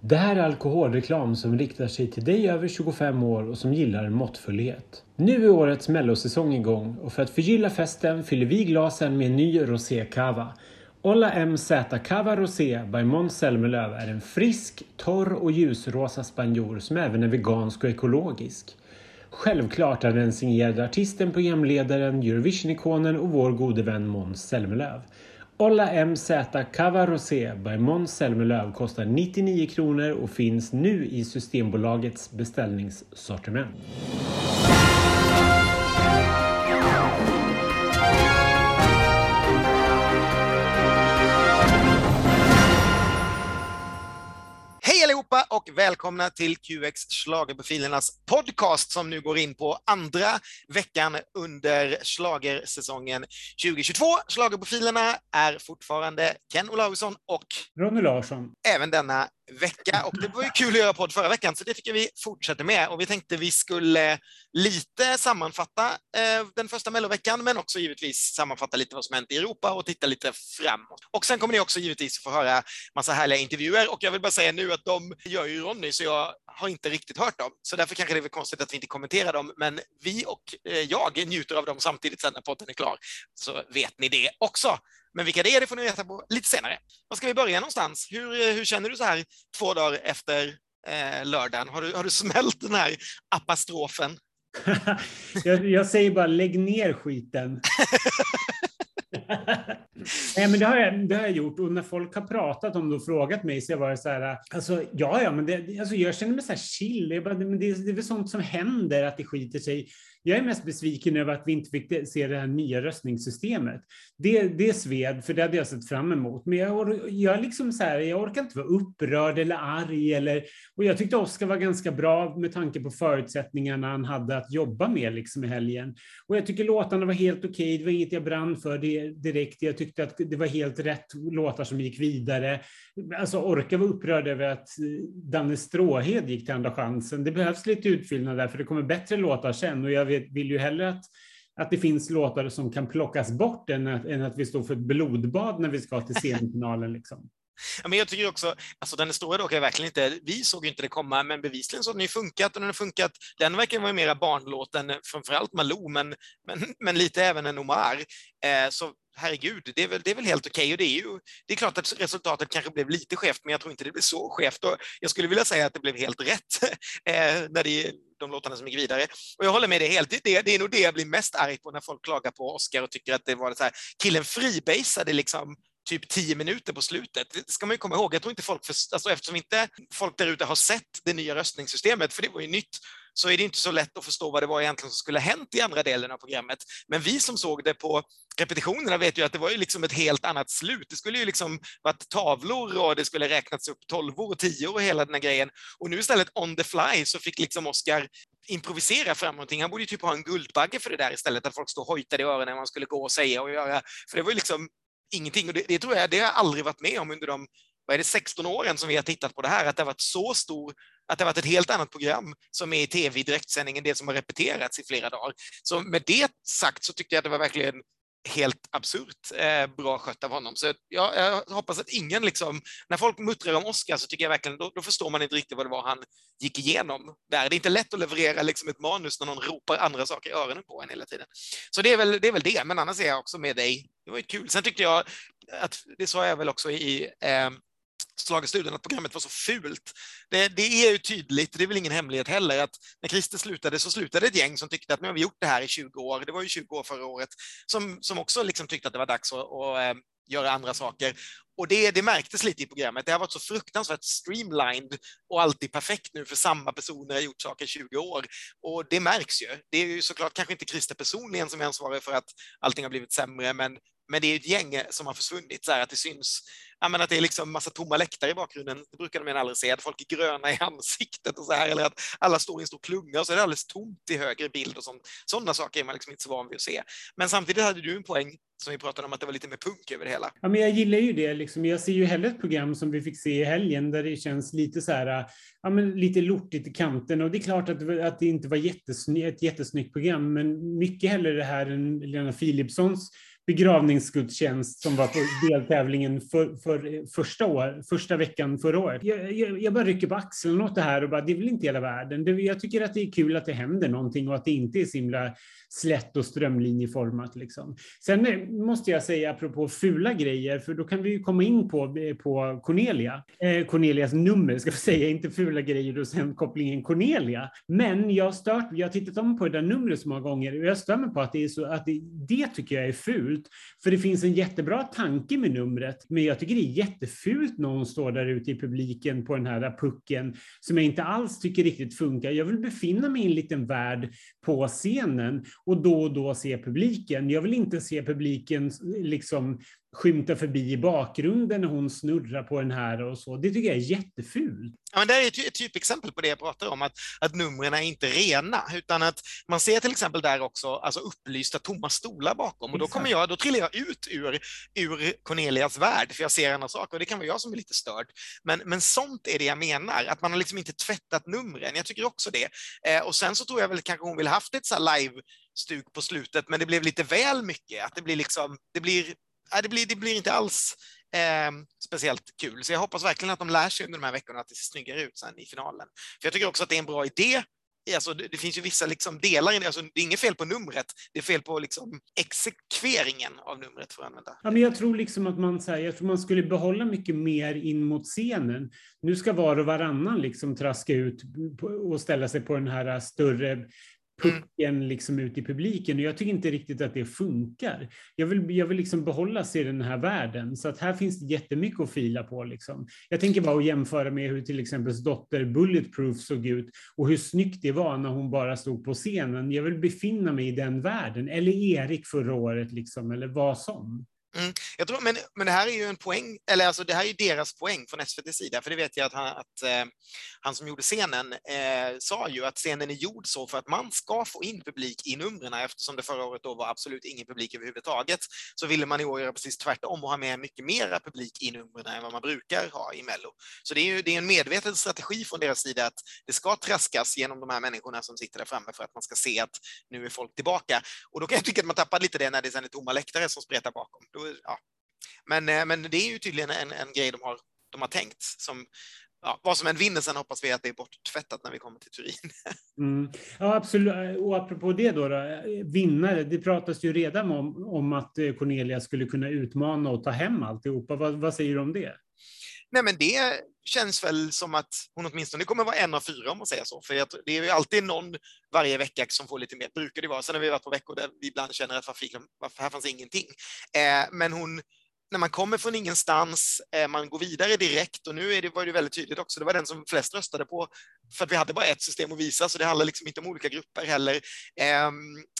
Det här är alkoholreklam som riktar sig till dig över 25 år och som gillar måttfullhet. Nu är årets mellosäsong igång och för att förgylla festen fyller vi glasen med en ny rosékava. Olla MZ Cava Rosé by Måns Zelmerlöw är en frisk, torr och ljusrosa spanjor som även är vegansk och ekologisk. Självklart är den signerad artisten, programledaren, Eurovision-ikonen och vår gode vän Måns Zelmerlöw. Olla MZ Cava Rosé by Måns Zelmerlöw kostar 99 kronor och finns nu i Systembolagets beställningssortiment. Allihopa och välkomna till QX Schlagerprofilernas podcast som nu går in på andra veckan under schlagersäsongen 2022. Schlagerprofilerna är fortfarande Ken Olausson och Ronny Larsson. även denna vecka. Och det var ju kul att göra podd förra veckan så det tycker vi fortsätter med. Och vi tänkte vi skulle lite sammanfatta eh, den första melloveckan men också givetvis sammanfatta lite vad som hänt i Europa och titta lite framåt. Och sen kommer ni också givetvis få höra massa härliga intervjuer. Och jag vill bara säga nu att de gör ju Ronny så jag har inte riktigt hört dem. Så därför kanske det är konstigt att vi inte kommenterar dem. Men vi och eh, jag njuter av dem samtidigt sen när podden är klar så vet ni det också. Men vilka det är, det får ni veta på lite senare. Var ska vi börja någonstans? Hur, hur känner du så här två dagar efter eh, lördagen? Har du, har du smält den här apostrofen? jag, jag säger bara lägg ner skiten. Nej, men det har, jag, det har jag gjort och när folk har pratat om det och frågat mig så har jag varit så här, alltså ja, ja, men det, alltså, jag känner mig så här chill. Jag bara, men det, det är väl sånt som händer att det skiter sig. Jag är mest besviken över att vi inte fick se det här nya röstningssystemet. Det, det sved, för det hade jag sett fram emot. Men jag, jag, liksom så här, jag orkar inte vara upprörd eller arg. Eller, och jag tyckte Oskar var ganska bra med tanke på förutsättningarna han hade att jobba med liksom i helgen. Och jag tycker låtarna var helt okej. Okay. Det var inget jag brann för det, direkt. Jag tyckte att det var helt rätt låtar som gick vidare. Alltså orka var upprörd över att eh, Danne Stråhed gick till Andra chansen. Det behövs lite utfyllnad där, för det kommer bättre låtar sen. Och jag vet, vill ju hellre att, att det finns låtar som kan plockas bort än att, än att vi står för ett blodbad när vi ska till semifinalen. Liksom. Ja, men jag tycker också, alltså den stora dock är verkligen inte, vi såg ju inte det komma, men bevisligen så har den ju funkat och den har funkat. Den verkar vara mera barnlåt än framförallt Malou, men, men, men lite även en Omar. Eh, så herregud, det är väl, det är väl helt okej okay. och det är ju, det är klart att resultatet kanske blev lite skevt, men jag tror inte det blev så skevt och jag skulle vilja säga att det blev helt rätt eh, när det de låtarna som gick vidare. Och jag håller med dig helt. Det, det är nog det jag blir mest arg på när folk klagar på Oscar och tycker att det var så här, killen freebasade liksom typ tio minuter på slutet. Det ska man ju komma ihåg. Jag tror inte folk, för, alltså eftersom inte folk där ute har sett det nya röstningssystemet, för det var ju nytt, så är det inte så lätt att förstå vad det var egentligen som skulle ha hänt i andra delen av programmet. Men vi som såg det på repetitionerna vet ju att det var ju liksom ett helt annat slut. Det skulle ju liksom varit tavlor och det skulle räknats upp tolvor och tior och hela den här grejen. Och nu istället on the fly så fick liksom Oscar improvisera fram någonting. Han borde ju typ ha en Guldbagge för det där istället, att folk stod och hojtade i öronen när man skulle gå och säga och göra. För det var ju liksom ingenting. Och det, det, tror jag, det har jag aldrig varit med om under de vad är det, 16 åren som vi har tittat på det här, att det har varit så stor, att det har varit ett helt annat program som är i tv i direktsändning än det som har repeterats i flera dagar. Så med det sagt så tyckte jag att det var verkligen helt absurt eh, bra skött av honom. Så jag, jag, hoppas att ingen, liksom, när folk muttrar om Oscar så tycker jag verkligen, då, då, förstår man inte riktigt vad det var han gick igenom där. Det är inte lätt att leverera liksom, ett manus när någon ropar andra saker i öronen på en hela tiden. Så det är väl det, är väl det. men annars är jag också med dig. Det var ju kul. Sen tyckte jag att, det sa jag väl också i eh, Schlagerstudion att programmet var så fult. Det, det, är ju tydligt, det är väl ingen hemlighet heller, att när Christer slutade så slutade ett gäng som tyckte att nu har vi gjort det här i 20 år, det var ju 20 år förra året, som, som också liksom tyckte att det var dags att, att, att göra andra saker. Och det, det märktes lite i programmet. Det har varit så fruktansvärt streamlined och alltid perfekt nu för samma personer har gjort saker i 20 år. Och det märks ju. Det är ju såklart kanske inte Christer personligen som är ansvarig för att allting har blivit sämre, men, men det är ett gäng eh, som har försvunnit, så här, att det syns menar, att det är liksom massa tomma läktare i bakgrunden. Det brukar man aldrig se, att folk är gröna i ansiktet och så här, eller att alla står i en stor klunga och så är det alldeles tomt i högre bild och sånt. Sådana saker är man liksom inte så van vid att se. Men samtidigt hade du en poäng som vi pratade om, att det var lite mer punk över det hela. Ja, men jag gillar ju det. Liksom. Jag ser ju hellre ett program som vi fick se i helgen, där det känns lite så här, ja, men lite lortigt i kanten. Och det är klart att, att det inte var jättesny ett jättesnyggt program, men mycket hellre det här än Lena Philipssons begravningsgudstjänst som var på deltävlingen för, för första, år, första veckan förra året. Jag, jag, jag bara rycker på axeln åt det här och bara, det är väl inte hela världen. Det, jag tycker att det är kul att det händer någonting och att det inte är så himla slätt och strömlinjeformat. Liksom. Sen eh, måste jag säga, apropå fula grejer, för då kan vi ju komma in på, eh, på Cornelia. Eh, Cornelias nummer, ska vi säga, inte fula grejer och sen kopplingen Cornelia. Men jag har stört, jag har tittat om på det där numret så många gånger och jag stör mig på att det är så, att det, det tycker jag är fult. För det finns en jättebra tanke med numret, men jag tycker det är jättefult när hon står där ute i publiken på den här pucken som jag inte alls tycker riktigt funkar. Jag vill befinna mig i en liten värld på scenen och då och då se publiken. Jag vill inte se publiken liksom skymta förbi i bakgrunden när hon snurrar på den här och så. Det tycker jag är jättefult. Ja, men det är ett typexempel på det jag pratar om, att, att numren är inte rena, utan att man ser till exempel där också alltså upplysta tomma stolar bakom och då kommer jag, då trillar jag ut ur, ur Cornelias värld, för jag ser andra saker och det kan vara jag som är lite störd. Men, men sånt är det jag menar, att man har liksom inte tvättat numren. Jag tycker också det. Eh, och sen så tror jag väl kanske hon vill haft ett så live stuk på slutet, men det blev lite väl mycket. Att det blir liksom, det blir det, blir, det blir inte alls eh, speciellt kul. Så jag hoppas verkligen att de lär sig under de här veckorna att det ser snyggare ut sen i finalen. För jag tycker också att det är en bra idé. Alltså, det, det finns ju vissa liksom delar i det. Alltså, det är inget fel på numret, det är fel på liksom exekveringen av numret för att använda. Ja, men jag tror liksom att man, här, jag tror man skulle behålla mycket mer in mot scenen. Nu ska var och varannan liksom traska ut och ställa sig på den här större Mm. pucken liksom ut i publiken. Och jag tycker inte riktigt att det funkar. Jag vill, jag vill liksom behålla sig i den här världen. Så att här finns det jättemycket att fila på. Liksom. Jag tänker bara att jämföra med hur till exempel dotter Bulletproof såg ut och hur snyggt det var när hon bara stod på scenen. Jag vill befinna mig i den världen. Eller Erik förra året, liksom, eller vad som. Mm. Jag tror, men, men det här är ju en poäng, eller alltså det här är ju deras poäng från SVTs sida, för det vet jag att han, att, eh, han som gjorde scenen eh, sa ju att scenen är gjord så för att man ska få in publik i numren eftersom det förra året då var absolut ingen publik överhuvudtaget, så ville man i år göra precis tvärtom och ha med mycket mera publik i numren än vad man brukar ha i Mello. Så det är ju det är en medveten strategi från deras sida att det ska traskas genom de här människorna som sitter där framme för att man ska se att nu är folk tillbaka. Och då kan jag tycka att man tappar lite det när det sen är tomma läktare som spretar bakom. Då ja. men, eh, men det är ju tydligen en, en grej de har, de har tänkt. Som, ja, vad som än vinner sen hoppas vi att det är borttvättat när vi kommer till Turin. Mm. Ja, absolut. Och apropå det då, då, eh, vinnare. Det pratas ju redan om, om att eh, Cornelia skulle kunna utmana och ta hem alltihopa. Vad, vad säger du om det? Nej, men det känns väl som att hon åtminstone kommer vara en av fyra om man säger så. För det är ju alltid någon varje vecka som får lite mer, brukar det vara. Sen har vi varit på veckor där vi ibland känner att varför, varför här fanns ingenting. Eh, men hon, när man kommer från ingenstans, eh, man går vidare direkt och nu är det, var det väldigt tydligt också, det var den som flest röstade på för att vi hade bara ett system att visa, så det handlar liksom inte om olika grupper heller. Eh,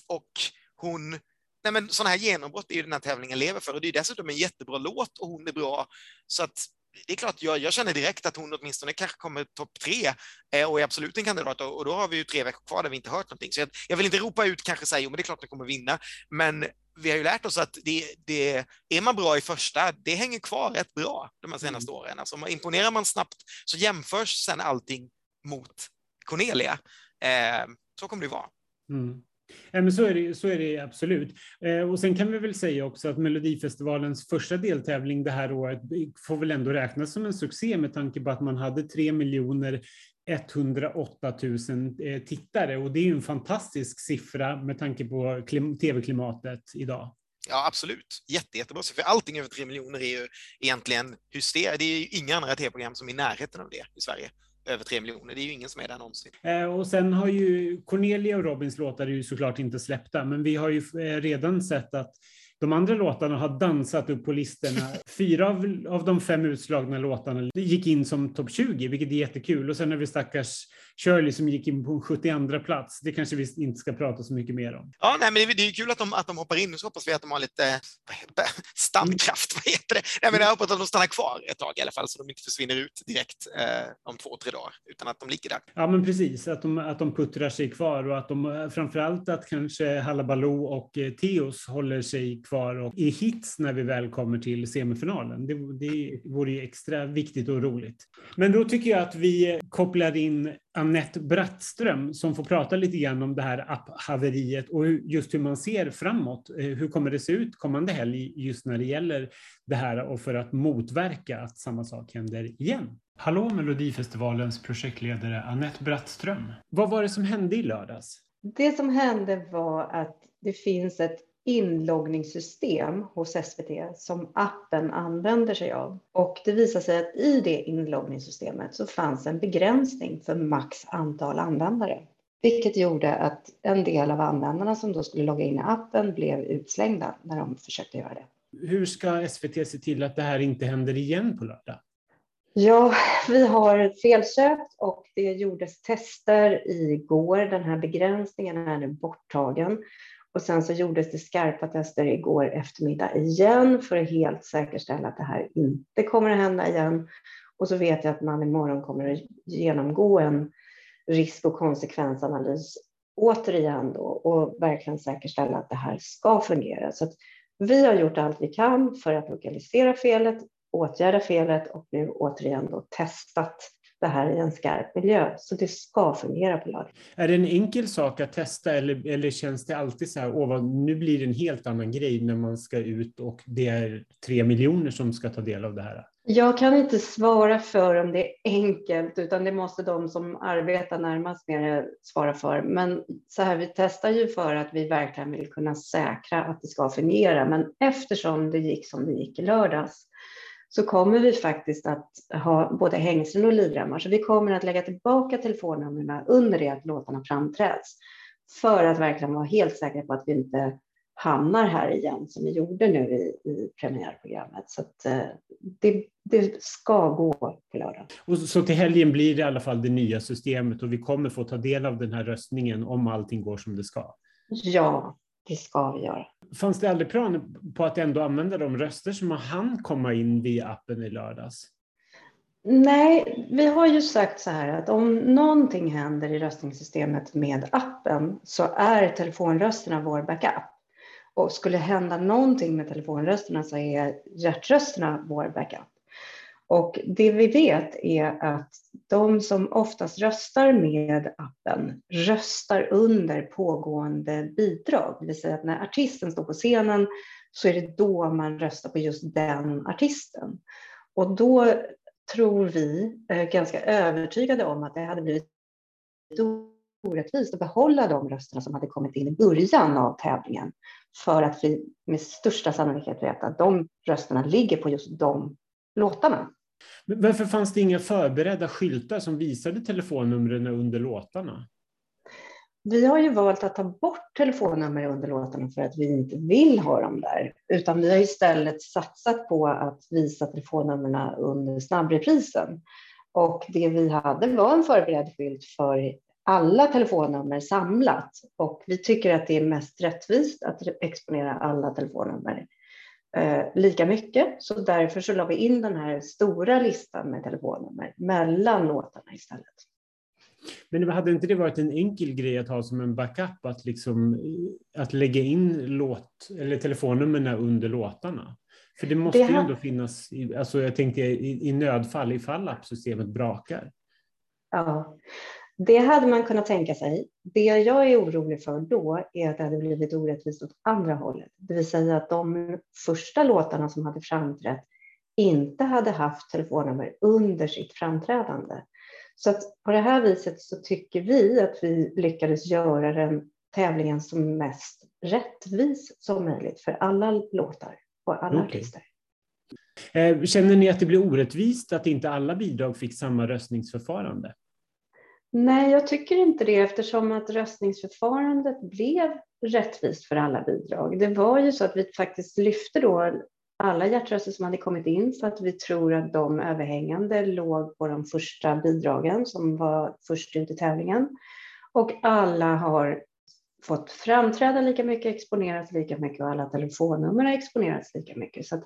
och hon Nej, men sådana här genombrott är ju den här tävlingen lever för och det är dessutom en jättebra låt och hon är bra. Så att det är klart, jag, jag känner direkt att hon åtminstone kanske kommer topp tre eh, och är absolut en kandidat och, och då har vi ju tre veckor kvar där vi inte hört någonting. Så jag, jag vill inte ropa ut kanske säga, jo men det är klart att kommer vinna, men vi har ju lärt oss att det, det, är man bra i första, det hänger kvar rätt bra de här senaste mm. åren. Alltså, imponerar man snabbt så jämförs sen allting mot Cornelia. Eh, så kommer det vara. Mm. Ja, men så, är det, så är det absolut. Eh, och sen kan vi väl säga också att Melodifestivalens första deltävling det här året får väl ändå räknas som en succé med tanke på att man hade 3 miljoner 108 000 eh, tittare och det är ju en fantastisk siffra med tanke på tv-klimatet idag. Ja, absolut. Jätte, jättebra. För allting över 3 miljoner är ju egentligen hysteriskt. Det är ju inga andra tv-program som är i närheten av det i Sverige över tre miljoner. Det är ju ingen som är där någonsin. Eh, och sen har ju Cornelia och Robins låtar är ju såklart inte släppta, men vi har ju eh, redan sett att de andra låtarna har dansat upp på listorna. Fyra av, av de fem utslagna låtarna gick in som topp 20, vilket är jättekul. Och sen har vi stackars Shirley som gick in på en 72 plats. Det kanske vi inte ska prata så mycket mer om. Ja, nej, men det, det är kul att de, att de hoppar in. Så hoppas vi att de har lite standkraft. Vad heter det? Nej, men jag hoppas att de stannar kvar ett tag i alla fall, så de inte försvinner ut direkt eh, om två, tre dagar, utan att de ligger där. Ja, men precis. Att de, att de puttrar sig kvar och att de framförallt att kanske Hallabaloo och eh, Teos håller sig kvar och i hits när vi väl kommer till semifinalen. Det, det vore ju extra viktigt och roligt. Men då tycker jag att vi kopplar in Annette Brattström som får prata lite grann om det här apphaveriet och just hur man ser framåt. Eh, hur kommer det se ut kommande helg just när det gäller det här och för att motverka att samma sak händer igen? Hallå Melodifestivalens projektledare Annette Brattström. Vad var det som hände i lördags? Det som hände var att det finns ett inloggningssystem hos SVT som appen använder sig av. Och det visar sig att i det inloggningssystemet så fanns en begränsning för max antal användare. Vilket gjorde att en del av användarna som då skulle logga in i appen blev utslängda när de försökte göra det. Hur ska SVT se till att det här inte händer igen på lördag? Ja, vi har felsökt och det gjordes tester igår. Den här begränsningen är nu borttagen. Och sen så gjordes det skarpa tester igår eftermiddag igen för att helt säkerställa att det här inte kommer att hända igen. Och så vet jag att man imorgon kommer att genomgå en risk och konsekvensanalys återigen då och verkligen säkerställa att det här ska fungera. Så vi har gjort allt vi kan för att lokalisera felet, åtgärda felet och nu återigen då testat det här i en skarp miljö. Så det ska fungera på lördag. Är det en enkel sak att testa eller, eller känns det alltid så här, åh, nu blir det en helt annan grej när man ska ut och det är tre miljoner som ska ta del av det här? Jag kan inte svara för om det är enkelt, utan det måste de som arbetar närmast med det svara för. Men så här, vi testar ju för att vi verkligen vill kunna säkra att det ska fungera. Men eftersom det gick som det gick i lördags så kommer vi faktiskt att ha både hängslen och livremmar. Så vi kommer att lägga tillbaka telefonnumren under det att låtarna framträds för att verkligen vara helt säkra på att vi inte hamnar här igen som vi gjorde nu i, i premiärprogrammet. Så att, eh, det, det, ska gå på lördag. Och så till helgen blir det i alla fall det nya systemet och vi kommer få ta del av den här röstningen om allting går som det ska? Ja, det ska vi göra. Fanns det aldrig planer på att ändå använda de röster som hann komma in via appen i lördags? Nej, vi har ju sagt så här att om någonting händer i röstningssystemet med appen så är telefonrösterna vår backup. Och skulle hända någonting med telefonrösterna så är hjärtrösterna vår backup. Och det vi vet är att de som oftast röstar med appen röstar under pågående bidrag. Det vill säga att när artisten står på scenen så är det då man röstar på just den artisten. Och då tror vi, eh, ganska övertygade om att det hade blivit orättvist att behålla de rösterna som hade kommit in i början av tävlingen. För att vi med största sannolikhet vet att de rösterna ligger på just de låtarna. Men varför fanns det inga förberedda skyltar som visade telefonnumren under låtarna? Vi har ju valt att ta bort telefonnummer under låtarna för att vi inte vill ha dem där, utan vi har istället satsat på att visa telefonnumren under snabbreprisen. Och det vi hade var en förberedd skylt för alla telefonnummer samlat och vi tycker att det är mest rättvist att exponera alla telefonnummer eh, lika mycket. Så därför så la vi in den här stora listan med telefonnummer mellan låtarna istället. Men hade inte det varit en enkel grej att ha som en backup att, liksom, att lägga in låt, eller telefonnumren under låtarna? För det måste det ju ändå finnas, alltså jag tänkte i, i nödfall, ifall appsystemet brakar. Ja, det hade man kunnat tänka sig. Det jag är orolig för då är att det hade blivit orättvist åt andra hållet. Det vill säga att de första låtarna som hade framträtt inte hade haft telefonnummer under sitt framträdande. Så att på det här viset så tycker vi att vi lyckades göra den tävlingen som mest rättvis som möjligt för alla låtar och alla okay. artister. Eh, känner ni att det blir orättvist att inte alla bidrag fick samma röstningsförfarande? Nej, jag tycker inte det eftersom att röstningsförfarandet blev rättvist för alla bidrag. Det var ju så att vi faktiskt lyfte då alla hjärtröster som hade kommit in för att vi tror att de överhängande låg på de första bidragen som var först ut i tävlingen. Och alla har fått framträda lika mycket, exponerats lika mycket och alla telefonnummer har exponerats lika mycket. Så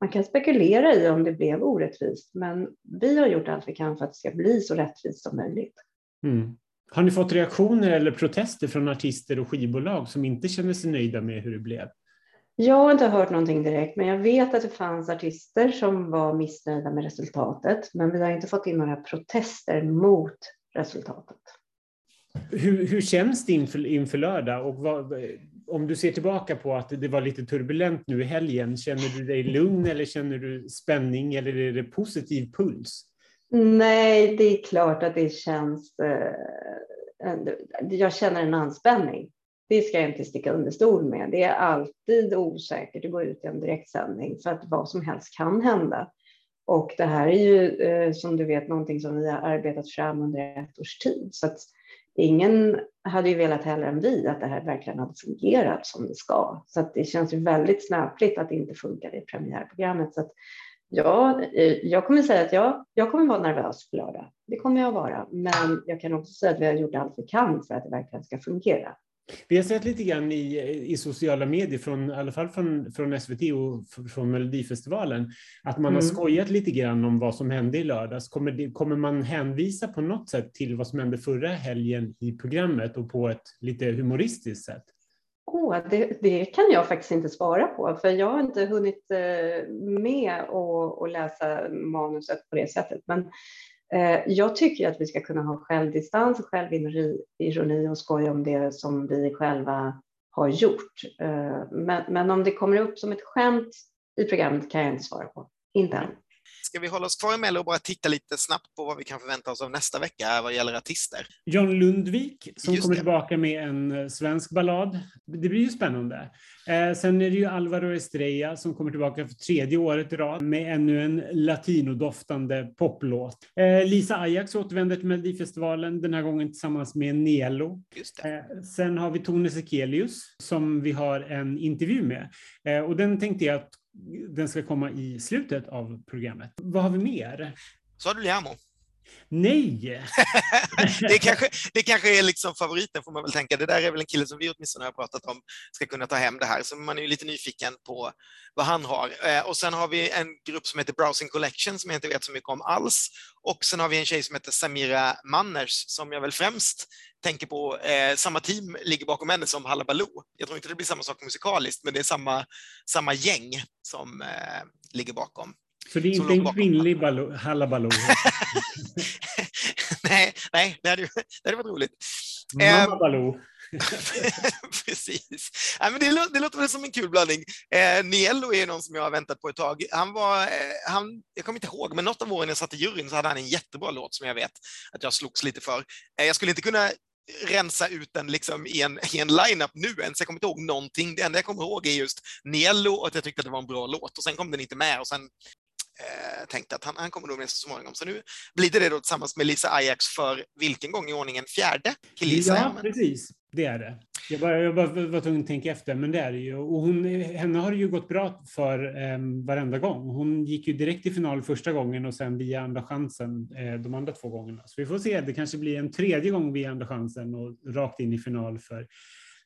man kan spekulera i om det blev orättvist, men vi har gjort allt vi kan för att det ska bli så rättvist som möjligt. Mm. Har ni fått reaktioner eller protester från artister och skivbolag som inte känner sig nöjda med hur det blev? Jag har inte hört någonting direkt, men jag vet att det fanns artister som var missnöjda med resultatet, men vi har inte fått in några protester mot resultatet. Hur, hur känns det inför, inför lördag? Och vad, om du ser tillbaka på att det var lite turbulent nu i helgen, känner du dig lugn eller känner du spänning eller är det positiv puls? Nej, det är klart att det känns... Eh, jag känner en anspänning. Det ska jag inte sticka under stol med. Det är alltid osäkert att gå ut i en direktsändning för att vad som helst kan hända. Och det här är ju eh, som du vet någonting som vi har arbetat fram under ett års tid. Så att ingen hade ju velat heller än vi att det här verkligen hade fungerat som det ska. Så att det känns ju väldigt snöpligt att det inte funkade i premiärprogrammet. Så att ja, eh, jag kommer säga att jag, jag kommer vara nervös på lördag. Det kommer jag vara. Men jag kan också säga att vi har gjort allt vi kan för att det verkligen ska fungera. Vi har sett lite grann i, i sociala medier, från, i alla fall från, från SVT och från Melodifestivalen, att man mm. har skojat lite grann om vad som hände i lördags. Kommer, det, kommer man hänvisa på något sätt till vad som hände förra helgen i programmet och på ett lite humoristiskt sätt? Oh, det, det, kan jag faktiskt inte svara på, för jag har inte hunnit eh, med att läsa manuset på det sättet. Men Eh, jag tycker att vi ska kunna ha självdistans och självironi och skoja om det som vi själva har gjort. Eh, men, men om det kommer upp som ett skämt i programmet kan jag inte svara på. Inte än. Ska vi hålla oss kvar i Mello och bara titta lite snabbt på vad vi kan förvänta oss av nästa vecka vad gäller artister? John Lundvik som Just kommer det. tillbaka med en eh, svensk ballad. Det blir ju spännande. Eh, sen är det ju Alvaro Estrella som kommer tillbaka för tredje året i rad med ännu en latinodoftande poplåt. Eh, Lisa Ajax återvänder till Melodifestivalen, den här gången tillsammans med Nelo. Eh, sen har vi Tone Sekelius som vi har en intervju med. Eh, och den tänkte jag att den ska komma i slutet av programmet. Vad har vi mer? Har du Liamo. Nej! det, kanske, det kanske är liksom favoriten får man väl tänka. Det där är väl en kille som vi åtminstone har pratat om ska kunna ta hem det här, så man är ju lite nyfiken på vad han har. Eh, och sen har vi en grupp som heter Browsing Collection som jag inte vet så mycket om alls. Och sen har vi en tjej som heter Samira Manners som jag väl främst tänker på. Eh, samma team ligger bakom henne som Hallabaloo. Jag tror inte det blir samma sak musikaliskt, men det är samma, samma gäng som eh, ligger bakom. Så det är inte en kvinnlig Hallabaloo? nej, nej, det hade, det hade varit roligt. Mamma Baloo. Precis. Ja, men det, det låter väl som en kul blandning. Eh, Niello är någon som jag har väntat på ett tag. Han var, eh, han, jag kommer inte ihåg, men något av åren jag satt i juryn så hade han en jättebra låt som jag vet att jag slogs lite för. Eh, jag skulle inte kunna rensa ut den liksom i en, i en line-up nu ens. Jag kommer inte ihåg någonting. Det enda jag kommer ihåg är just Niello och att jag tyckte att det var en bra låt och sen kom den inte med och sen eh, tänkte att han, han kommer nog med så småningom. Så nu blir det det då tillsammans med Lisa Ajax för vilken gång i ordningen? Fjärde? Killisa, ja, precis. Det är det. Jag, bara, jag bara var tvungen att tänka efter, men det är det ju. Och hon, henne har det ju gått bra för eh, varenda gång. Hon gick ju direkt till final första gången och sen via andra chansen eh, de andra två gångerna. Så vi får se, det kanske blir en tredje gång via andra chansen och rakt in i final för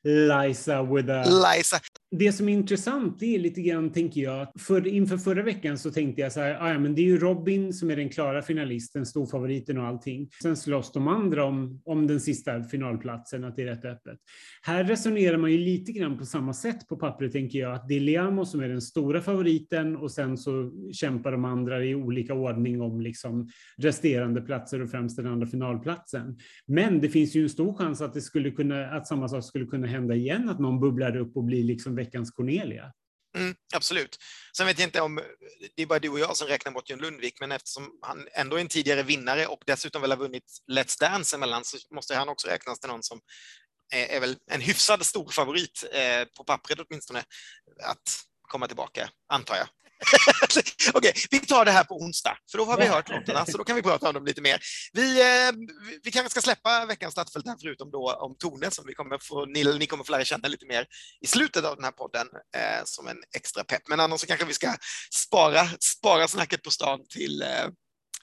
Liza with a... Liza. Det som är intressant det är lite grann, tänker jag, för, inför förra veckan så tänkte jag så här, ah, ja, men det är ju Robin som är den klara finalisten, storfavoriten och allting. Sen slåss de andra om, om den sista finalplatsen, att det är rätt öppet. Här resonerar man ju lite grann på samma sätt på pappret, tänker jag, att det är Liamo som är den stora favoriten och sen så kämpar de andra i olika ordning om liksom resterande platser och främst den andra finalplatsen. Men det finns ju en stor chans att det skulle kunna, att samma sak skulle kunna hända igen, att någon bubblar upp och blir liksom veckans Cornelia. Mm, absolut. Sen vet jag inte om det är bara du och jag som räknar bort John Lundvik, men eftersom han ändå är en tidigare vinnare och dessutom väl har vunnit Let's Dance emellan så måste han också räknas till någon som är, är väl en hyfsad stor favorit eh, på pappret åtminstone att komma tillbaka, antar jag. Okej, okay, vi tar det här på onsdag, för då har vi hört låtarna, så då kan vi prata om dem lite mer. Vi, eh, vi kanske ska släppa veckans startfält här, förutom då om Tone, som vi kommer få, ni, ni kommer få lära känna lite mer i slutet av den här podden, eh, som en extra pepp. Men annars så kanske vi ska spara, spara snacket på stan till eh,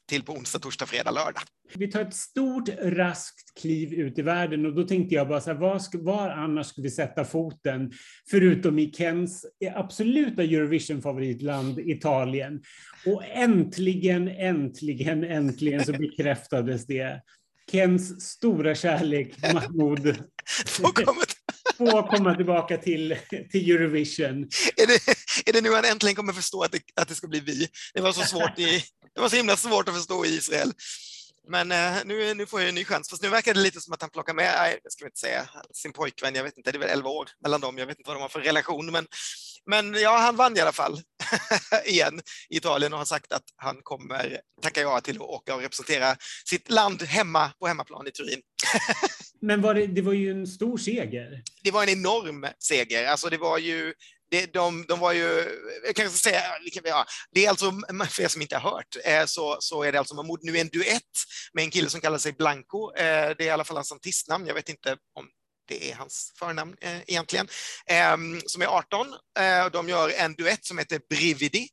till på onsdag, torsdag, fredag, lördag. Vi tar ett stort raskt kliv ut i världen och då tänkte jag bara så här, var, ska, var annars ska vi sätta foten förutom i Kens absoluta Eurovision-favoritland Italien. Och äntligen, äntligen, äntligen så bekräftades det. Kens stora kärlek, Mahmoud. få komma tillbaka till, till Eurovision. Är det, är det nu han äntligen kommer förstå att det, att det ska bli vi? Det var så svårt i, det var så himla svårt att förstå i Israel. Men eh, nu, nu får jag en ny chans. Fast nu verkar det lite som att han plockar med, nej, det ska vi inte säga, sin pojkvän, jag vet inte, det är väl 11 år mellan dem, jag vet inte vad de har för relation, men, men ja, han vann i alla fall igen i Italien och har sagt att han kommer tacka ja till att åka och representera sitt land hemma på hemmaplan i Turin. men var det, det var ju en stor seger. Det var en enorm seger, alltså det var ju det, de, de var ju, jag kan säga, ja, det är alltså, för er som inte har hört, eh, så, så är det alltså nu en duett med en kille som kallar sig Blanco. Eh, det är i alla fall hans artistnamn, jag vet inte om det är hans förnamn eh, egentligen, eh, som är 18. Eh, de gör en duett som heter Brividi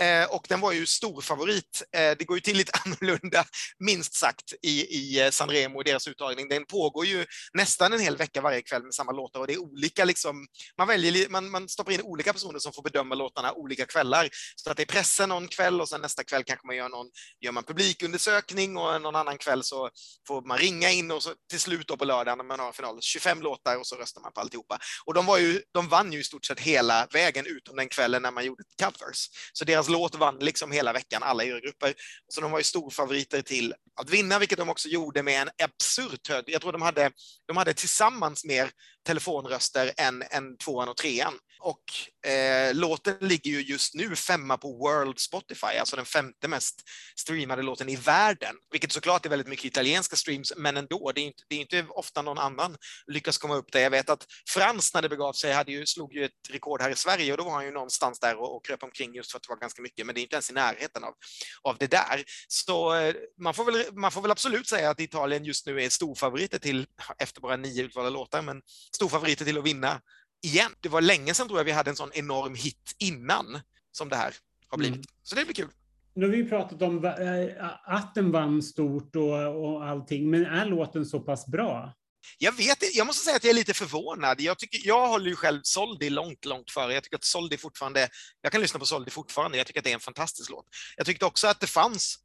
Eh, och den var ju stor favorit. Eh, det går ju till lite annorlunda, minst sagt, i, i eh, Sanremo och deras uttagning. Den pågår ju nästan en hel vecka varje kväll med samma låtar och det är olika, liksom, man, väljer, man, man stoppar in olika personer som får bedöma låtarna olika kvällar. Så att det är pressen någon kväll och sen nästa kväll kanske man gör någon, gör man publikundersökning och någon annan kväll så får man ringa in och så till slut då på lördagen när man har final, 25 låtar och så röstar man på alltihopa. Och de, var ju, de vann ju i stort sett hela vägen utom den kvällen när man gjorde covers. Så deras Alltså, låt vann liksom hela veckan, alla eurogrupper. Så de var ju storfavoriter till att vinna, vilket de också gjorde med en absurt hög. Jag tror de hade, de hade tillsammans mer telefonröster än, än tvåan och trean. Och eh, låten ligger ju just nu femma på World Spotify, alltså den femte mest streamade låten i världen, vilket såklart är väldigt mycket italienska streams, men ändå, det är inte, det är inte ofta någon annan lyckas komma upp där. Jag vet att Frans, när det begav sig, hade ju, slog ju ett rekord här i Sverige och då var han ju någonstans där och, och kröp omkring just för att det var ganska mycket, men det är inte ens i närheten av, av det där. Så eh, man, får väl, man får väl absolut säga att Italien just nu är storfavoriter till, efter bara nio utvalda låtar, men storfavoriter till att vinna igen. Det var länge sedan tror jag vi hade en sån enorm hit innan som det här har blivit. Mm. Så det blir kul. Nu har vi pratat om eh, att den vann stort och, och allting, men är låten så pass bra? Jag vet jag måste säga att jag är lite förvånad. Jag, tycker, jag håller ju själv Soldi långt, långt före. Jag tycker att Soldi fortfarande, jag kan lyssna på Soldi fortfarande. Jag tycker att det är en fantastisk låt. Jag tyckte också att det fanns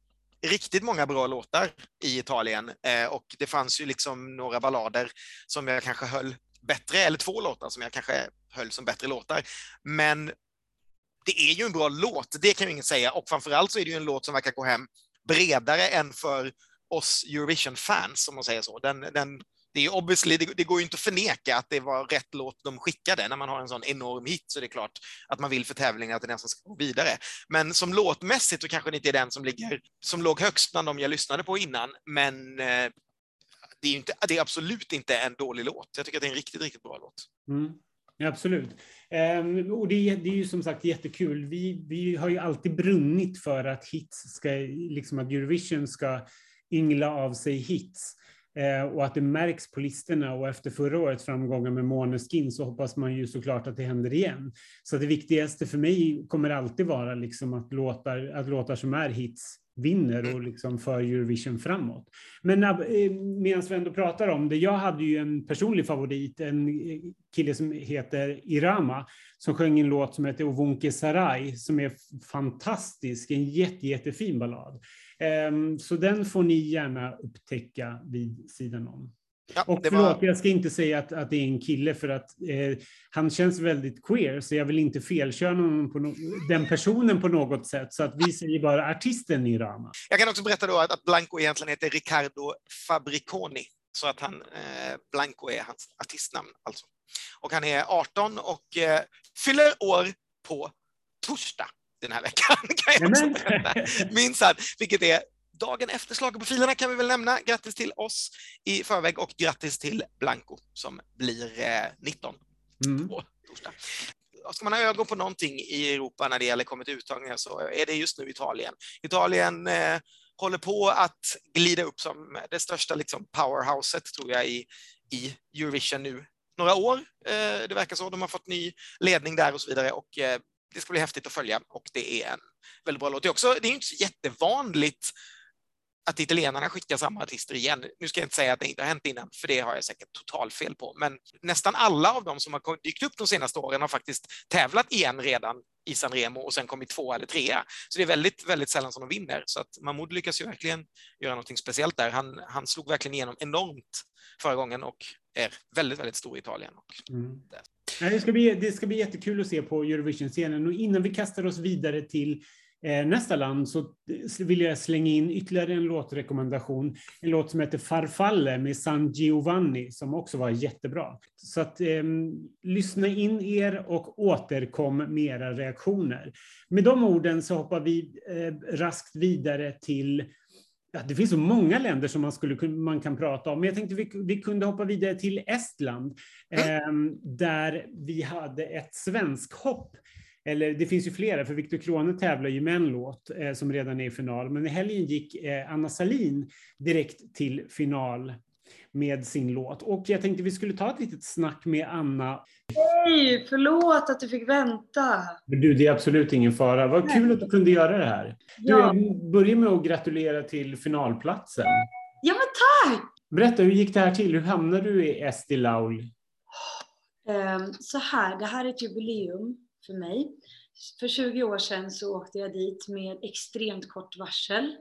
riktigt många bra låtar i Italien eh, och det fanns ju liksom några ballader som jag kanske höll bättre, eller två låtar som jag kanske höll som bättre låtar. Men det är ju en bra låt, det kan ju ingen säga. Och framförallt så är det ju en låt som verkar gå hem bredare än för oss Eurovision-fans, om man säger så. Den, den, det, är obviously, det, det, går ju inte att förneka att det var rätt låt de skickade. När man har en sån enorm hit så är det klart att man vill för tävlingen att det är den som ska gå vidare. Men som låtmässigt så kanske det inte är den som, ligger, som låg högst bland de jag lyssnade på innan. Men eh, det är, inte, det är absolut inte en dålig låt. Jag tycker att det är en riktigt, riktigt bra låt. Mm. Absolut. Um, och det är, det är ju som sagt jättekul. Vi, vi har ju alltid brunnit för att hits ska, liksom att Eurovision ska yngla av sig hits. Eh, och att det märks på listorna och efter förra årets framgångar med Måneskin så hoppas man ju såklart att det händer igen. Så det viktigaste för mig kommer alltid vara liksom att, låtar, att låtar som är hits vinner och liksom för Eurovision framåt. Men eh, medan vi ändå pratar om det, jag hade ju en personlig favorit, en eh, kille som heter Irama, som sjöng en låt som heter Ovunke Sarai, som är fantastisk, en jätte, jättefin ballad. Ehm, så den får ni gärna upptäcka vid sidan om. Ja, och förlåt, var... jag ska inte säga att, att det är en kille för att eh, han känns väldigt queer, så jag vill inte felköna på no den personen på något sätt. Så att vi säger bara artisten i Rama. Jag kan också berätta då att, att Blanco egentligen heter Riccardo Fabriconi, så att han, eh, Blanco är hans artistnamn alltså. Och han är 18 och eh, fyller år på torsdag den här veckan, kan jag också. Minns vilket är dagen efter slaget på filerna kan vi väl nämna. Grattis till oss i förväg och grattis till Blanco som blir eh, 19 mm. på torsdag. Ska man ha ögon på någonting i Europa när det gäller kommit uttagningar så är det just nu Italien. Italien eh, håller på att glida upp som det största liksom, powerhouset tror jag i, i Eurovision nu några år. Eh, det verkar så. De har fått ny ledning där och så vidare och eh, det ska bli häftigt att följa och det är en väldigt bra låt. Det är, också, det är inte så jättevanligt att italienarna skickar samma artister igen. Nu ska jag inte säga att det inte har hänt innan, för det har jag säkert totalfel på, men nästan alla av dem som har dykt upp de senaste åren har faktiskt tävlat igen redan i San Remo och sen kommit två eller trea. Så det är väldigt, väldigt sällan som de vinner. Så att Mahmoud lyckas ju verkligen göra någonting speciellt där. Han, han slog verkligen igenom enormt förra gången och är väldigt, väldigt stor i Italien. Mm. Det, ska bli, det ska bli jättekul att se på Eurovision-scenen och innan vi kastar oss vidare till eh, nästa land så eh, vill jag slänga in ytterligare en låtrekommendation. En låt som heter Farfalle med San Giovanni som också var jättebra. Så att eh, lyssna in er och återkom med era reaktioner. Med de orden så hoppar vi eh, raskt vidare till Ja, det finns så många länder som man, skulle, man kan prata om, men jag tänkte vi, vi kunde hoppa vidare till Estland, mm. eh, där vi hade ett svensk hopp. Eller det finns ju flera, för Viktor Krone tävlar ju med en låt eh, som redan är i final, men i helgen gick eh, Anna Salin direkt till final med sin låt. Och jag tänkte vi skulle ta ett litet snack med Anna. Hej, förlåt att du fick vänta. Men du, det är absolut ingen fara. Vad kul att du kunde göra det här. Du, ja. Jag börjar med att gratulera till finalplatsen. Ja, men tack! Berätta, hur gick det här till? Hur hamnade du i Esti Laul? Um, så här, det här är ett jubileum för mig. För 20 år sedan så åkte jag dit med extremt kort varsel.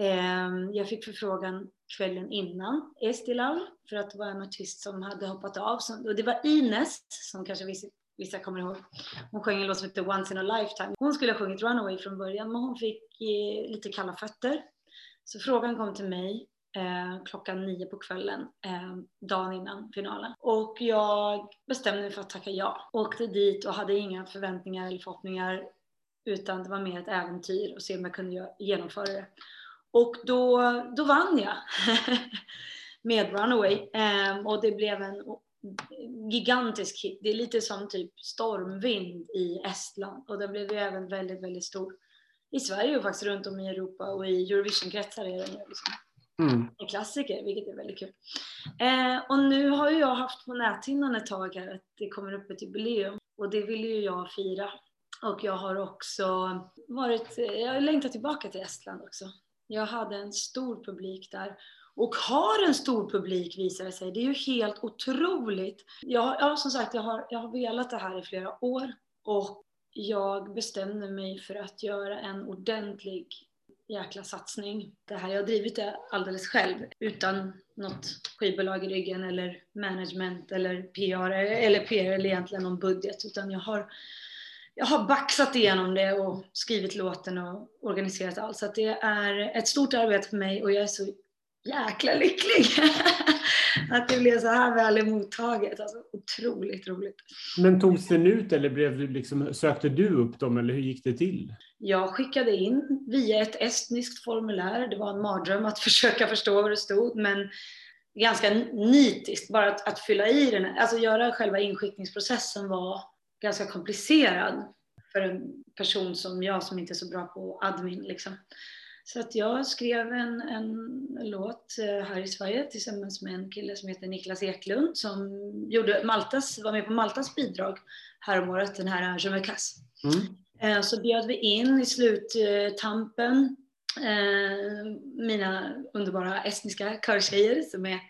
Ehm, jag fick förfrågan kvällen innan Estilal. för att det var en artist som hade hoppat av. Och det var Ines, som kanske vissa, vissa kommer ihåg. Hon sjöng en låt som heter Once in a lifetime. Hon skulle ha sjungit Runaway från början men hon fick eh, lite kalla fötter. Så frågan kom till mig eh, klockan nio på kvällen eh, dagen innan finalen. Och jag bestämde mig för att tacka ja. Åkte dit och hade inga förväntningar eller förhoppningar utan det var mer ett äventyr och se om jag kunde genomföra det. Och då, då vann jag med Runaway eh, och det blev en gigantisk hit. Det är lite som typ stormvind i Estland och den blev ju även väldigt, väldigt stor i Sverige och faktiskt runt om i Europa och i Eurovision-kretsar är den liksom Mm. En klassiker, vilket är väldigt kul. Eh, och nu har ju jag haft på näthinnan ett tag här att det kommer upp ett jubileum och det vill ju jag fira. Och jag har också varit, jag har längtat tillbaka till Estland också. Jag hade en stor publik där och har en stor publik visar det sig. Det är ju helt otroligt. Jag, ja, som sagt, jag har, jag har velat det här i flera år och jag bestämde mig för att göra en ordentlig jäkla satsning. Det här, jag har drivit det alldeles själv utan något skivbolag i ryggen eller management eller PR eller PR eller egentligen någon budget utan jag har jag har baxat igenom det och skrivit låten och organiserat allt. Så det är ett stort arbete för mig och jag är så jäkla lycklig att det blev så här väl mottaget. Alltså, otroligt roligt. Men togs den ut eller blev du liksom, sökte du upp dem eller hur gick det till? Jag skickade in via ett estniskt formulär. Det var en mardröm att försöka förstå vad det stod men ganska nitiskt. Bara att, att fylla i den, alltså göra själva inskickningsprocessen var ganska komplicerad för en person som jag som inte är så bra på admin. Liksom. Så att jag skrev en, en låt eh, här i Sverige tillsammans med en kille som heter Niklas Eklund som gjorde Maltas, var med på Maltas bidrag häromåret, den här Je me casse. Mm. Eh, så bjöd vi in i sluttampen eh, mina underbara estniska körtjejer som är,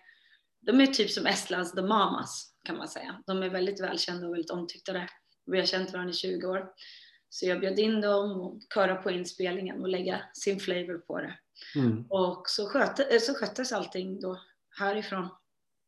de är typ som Estlands The Mamas kan man säga. De är väldigt välkända och väldigt omtyckta där. Vi har känt varandra i 20 år. Så jag bjöd in dem och köra på inspelningen och lägga sin flavor på det. Mm. Och så, skötte, så sköttes allting då härifrån.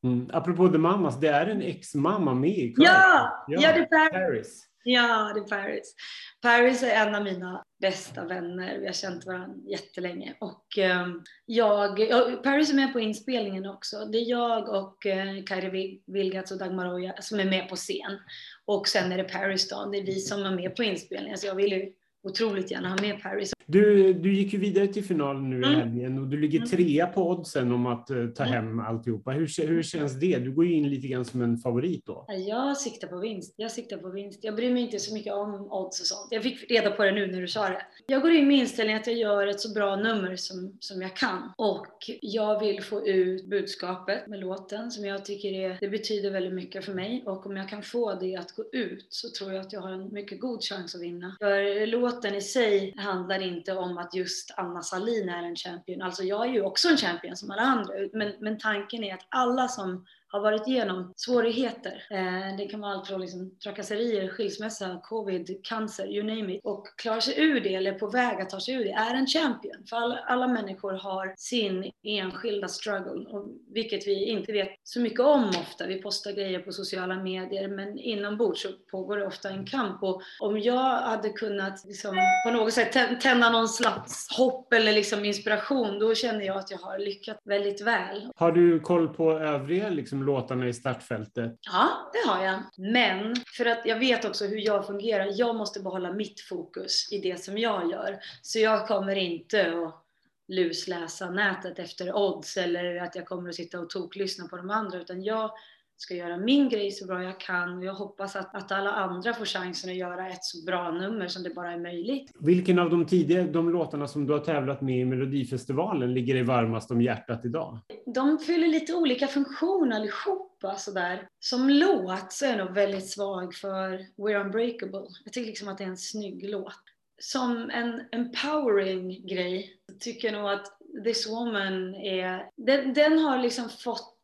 Mm. Apropå The Mamas, det är en ex-mamma med i kören. Ja, ja, ja, det är Paris. Ja, det är Paris. Paris är en av mina bästa vänner. Vi har känt varandra jättelänge. Och eh, jag, Paris är med på inspelningen också. Det är jag och eh, Kairi Vilgats och Dagmar Oja som är med på scen. Och sen är det Paris då. Det är vi som är med på inspelningen. Så jag vill ju otroligt gärna ha med Paris. Du, du gick ju vidare till finalen nu i mm. helgen och du ligger mm. trea på oddsen om att uh, ta mm. hem alltihopa. Hur, hur känns det? Du går ju in lite grann som en favorit då. Jag siktar på vinst. Jag siktar på vinst. Jag bryr mig inte så mycket om odds och sånt. Jag fick reda på det nu när du sa det. Jag går in med inställningen att jag gör ett så bra nummer som, som jag kan. Och jag vill få ut budskapet med låten som jag tycker är, det betyder väldigt mycket för mig. Och om jag kan få det att gå ut så tror jag att jag har en mycket god chans att vinna. För låten idrotten i sig handlar inte om att just Anna Salin är en champion. Alltså jag är ju också en champion som alla andra. Men, men tanken är att alla som har varit igenom svårigheter. Eh, det kan vara allt från liksom trakasserier, skilsmässa, covid, cancer, you name it. Och klarar sig ur det, eller är på väg att ta sig ur det, är en champion. För alla, alla människor har sin enskilda struggle, och vilket vi inte vet så mycket om ofta. Vi postar grejer på sociala medier, men inombords så pågår det ofta en kamp. Och om jag hade kunnat liksom, på något sätt tända någon slags hopp eller liksom inspiration, då känner jag att jag har lyckats väldigt väl. Har du koll på övriga liksom, Liksom låtarna i startfältet? Ja, det har jag. Men för att jag vet också hur jag fungerar. Jag måste behålla mitt fokus i det som jag gör. Så jag kommer inte att lusläsa nätet efter odds eller att jag kommer att sitta och toklyssna på de andra utan jag ska göra min grej så bra jag kan och jag hoppas att, att alla andra får chansen att göra ett så bra nummer som det bara är möjligt. Vilken av de tidigare de låtarna som du har tävlat med i Melodifestivalen ligger dig varmast om hjärtat idag? De fyller lite olika funktioner allihopa sådär. Som låt så är jag nog väldigt svag för We're Unbreakable. Jag tycker liksom att det är en snygg låt. Som en empowering grej tycker jag nog att This Woman är, den, den har liksom fått